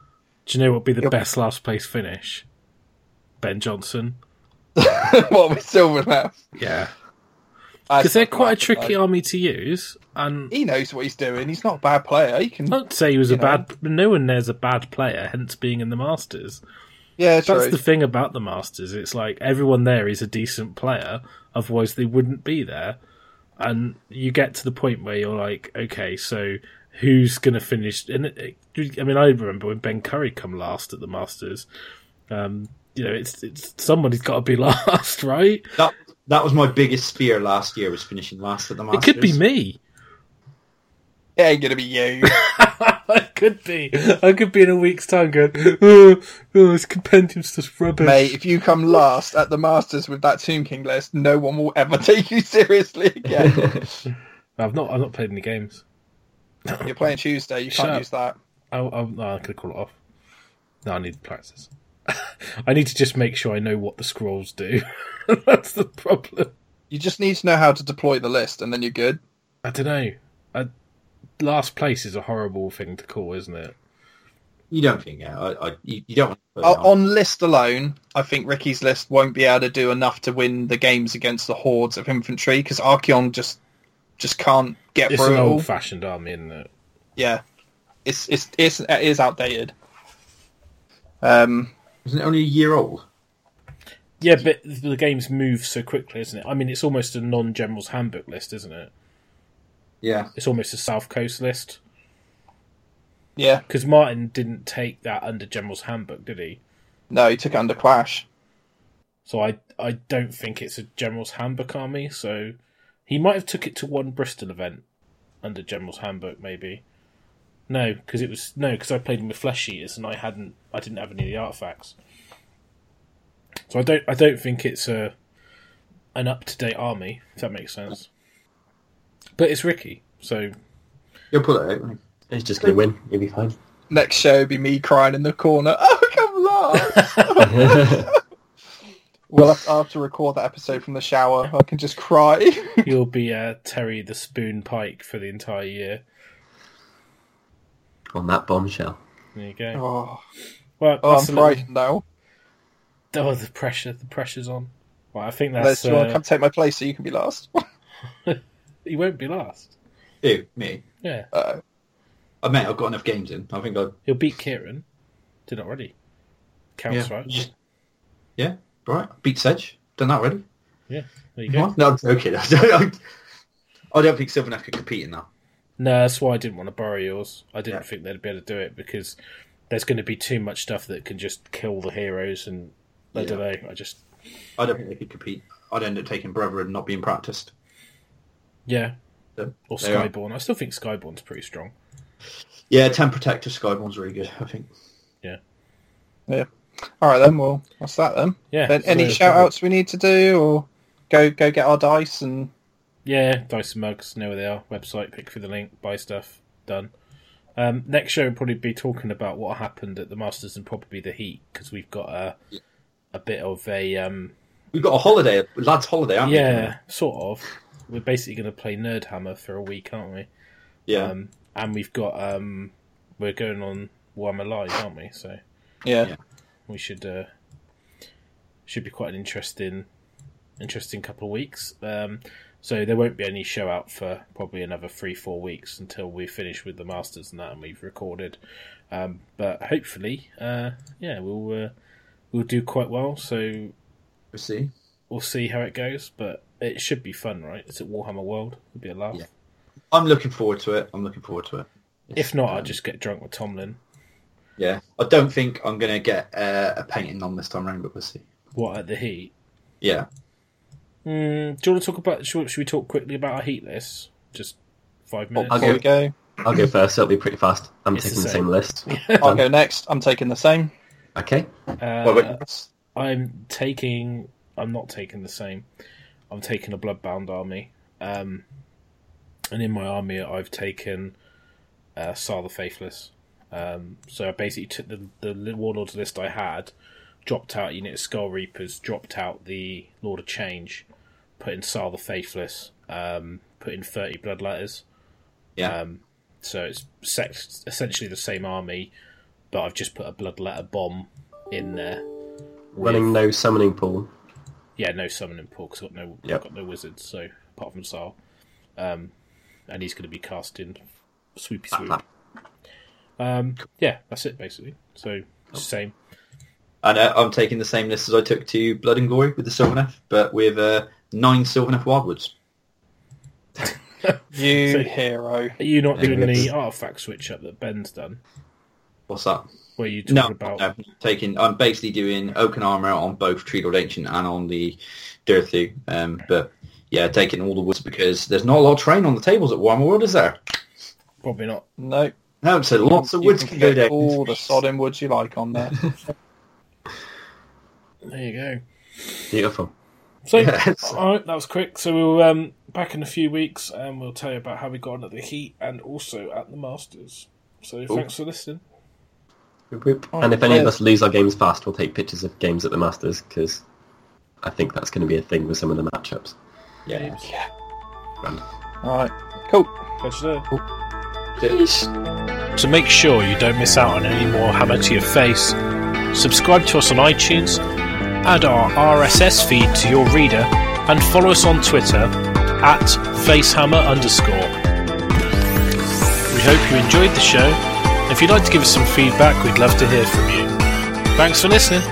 Do you know what would be the Yep. best last place finish? Ben Johnson. *laughs* what with Silvermouth? Yeah. Because they're quite a tricky army to use, and He knows what he's doing. He's not a bad player. He can. not to say he was a know. bad. No one there's a bad player, hence being in the Masters. Yeah, That's true. the thing about the Masters. It's like everyone there is a decent player, otherwise they wouldn't be there. And you get to the point where you're like, okay, so who's going to finish? And it, it- I mean, I remember when Ben Curry come last at the Masters. Um, you know, it's it's somebody's got to be *laughs* last, right? that that was my biggest fear last year was finishing last at the Masters. It could be me. It ain't gonna be you. *laughs* I could be. I could be in a week's time going, oh, oh this compendium's just rubbish. Mate, if you come last at the Masters with that Tomb King list, no one will ever *laughs* take you seriously again. *laughs* I've not. I've not played any games. You're playing Tuesday, you Shut can't up. use that. I, I, no, I could call it off. No, I need practice. *laughs* I need to just make sure I know what the scrolls do. *laughs* That's the problem. You just need to know how to deploy the list, and then you're good. I don't know. I, last place is a horrible thing to call, isn't it? You don't think? Yeah, I, I, you, you don't. Want to put it O- on. on list alone, I think Ricky's list won't be able to do enough to win the games against the hordes of infantry because Archaon just just can't get It's through an it old-fashioned army, isn't it? Yeah, it's it's it's it is outdated. Um, Isn't it only a year old? Yeah, but the games move so quickly, isn't it? I mean, it's almost a non-general's handbook list, isn't it? Yeah. It's almost a South Coast list yeah, because Martin didn't take that under General's handbook, did he? no, he took it under Clash. So I I don't think it's a General's handbook army. So he might have took it to one Bristol event under General's handbook, maybe. No, because it was no, because I played him with flesh eaters and I hadn't, I didn't have any of the artifacts. So I don't, I don't think it's a an up to date army. If that makes sense. But it's Ricky, so You'll pull it out. He's just going to win. He'll be fine. Next show will be me crying in the corner. Oh, come last. *laughs* we'll have, I'll have to record that episode from the shower. I can just cry. you'll be uh, Terry the Spoon Pike for the entire year. On that bombshell. There you go. oh, Well, oh I'm that's a little- frightened now. Oh, the pressure, the pressure's on. Well, I think Les, that's. do you want to Uh, come take my place so you can be last? *laughs* *laughs* you won't be last. Who? Me? Yeah, Uh, I mean, I've got enough games in. I think I. he'll beat Kieran. Did it already. Counts, Yeah. right? Just- yeah. Right. Beat Sedge. Done that already. Yeah. There you go. What? No, I'm joking. I *laughs* don't, I don't think Sylvaneth could compete in that. No, that's why I didn't want to borrow yours. I didn't Yeah. think they'd be able to do it because there's going to be too much stuff that can just kill the heroes, and I Yeah. don't know. I just I don't think they could compete. I'd end up taking Brother and not being practiced. yeah, So, Or they are. Skyborn. I still think Skyborn's pretty strong. Yeah, ten protective Skyborn's really good. I think. Yeah. Yeah. All right then. Well, what's that then. Yeah. Then any so- shout outs we need to do, or go go get our dice and Yeah, Dice and Mugs, know where they are. Website, pick through the link, buy stuff, done. Um, next show will probably be talking about what happened at the Masters and probably the Heat because we've got a a bit of a um, We've got a holiday, lads' holiday, haven't yeah, sort of. We're basically going to play Nerdhammer for a week, aren't we? we? Yeah. Um, and we've got um, we're going on Warhammer Live, aren't we? So yeah. Yeah. we should uh, should be quite an interesting interesting couple of weeks. Um, so there won't be any show out for probably another three four weeks until we finish with the masters and that, and we've recorded. Um, but hopefully, uh, yeah, we'll uh, we'll do quite well. So we'll see. we'll see how it goes. But it should be fun, right? It's at Warhammer World. It'll be a laugh. Yeah. I'm looking forward to it. I'm looking forward to it. If not, I'll Um, just get drunk with Tomlin. Yeah, I don't think I'm going to get uh, a painting on this time round, but we'll see. What at the Heat? Yeah, Mm, do you want to talk about? Should, should we talk quickly about our Heat list? Just five minutes. I'll Here we go. I'll go first. It'll be pretty fast. I'm It's taking the same. same list. *laughs* I'll go next. I'm taking the same. Okay. Uh, Well, wait. I'm taking. I'm not taking the same. I'm taking a bloodbound army, um, and in my army, I've taken uh, Sayl the Faithless. Um, so I basically took the the warlords list I had, dropped out unit of Skull Reapers, dropped out the Lord of Change, put in Sayl the Faithless, um, put in thirty Bloodletters. yeah. Um, so it's sex- essentially the same army, but I've just put a bloodletter bomb in there. with- Running no summoning pool. yeah, no summoning pool because I've got no, Yep. I've got no wizards. So apart from Sayl, um, and he's going to be casting swoopy Flap, swoop. Um, yeah, that's it basically. So same. And uh, I'm taking the same list as I took to Blood and Glory with the Sylvaneth, but with uh, nine Sylvaneth Wildwoods. *laughs* You So- hero. Are you not doing Yes. the artifact switch up that Ben's done, What's that? where you talk No, about? no, taking. I'm basically doing Oaken Armor on both Treelord Ancient and on the Durthu. Um, but yeah, taking all the woods because there's not a lot of terrain on the tables at Warhammer World, is there? Probably not. No. No, so lots of you woods can can go fit down. all the sodden woods you like on there. *laughs* There you go. Beautiful. So, Yes. *laughs* all right, that was quick. So we'll um, back in a few weeks, and we'll tell you about how we got on at the Heat and also at the Masters. So thanks for listening. Whoop, whoop. Oh, and if any of us lose our games fast, we'll take pictures of games at the Masters because I think that's going to be a thing with some of the matchups. Yeah. Grand. All right. Cool. Catch you there. To make sure you don't miss out on any more Hammer to Your Face, subscribe to us on iTunes, add our RSS feed to your reader, and follow us on Twitter at facehammer underscore. We hope you enjoyed the show. If you'd like to give us some feedback, we'd love to hear from you. Thanks for listening.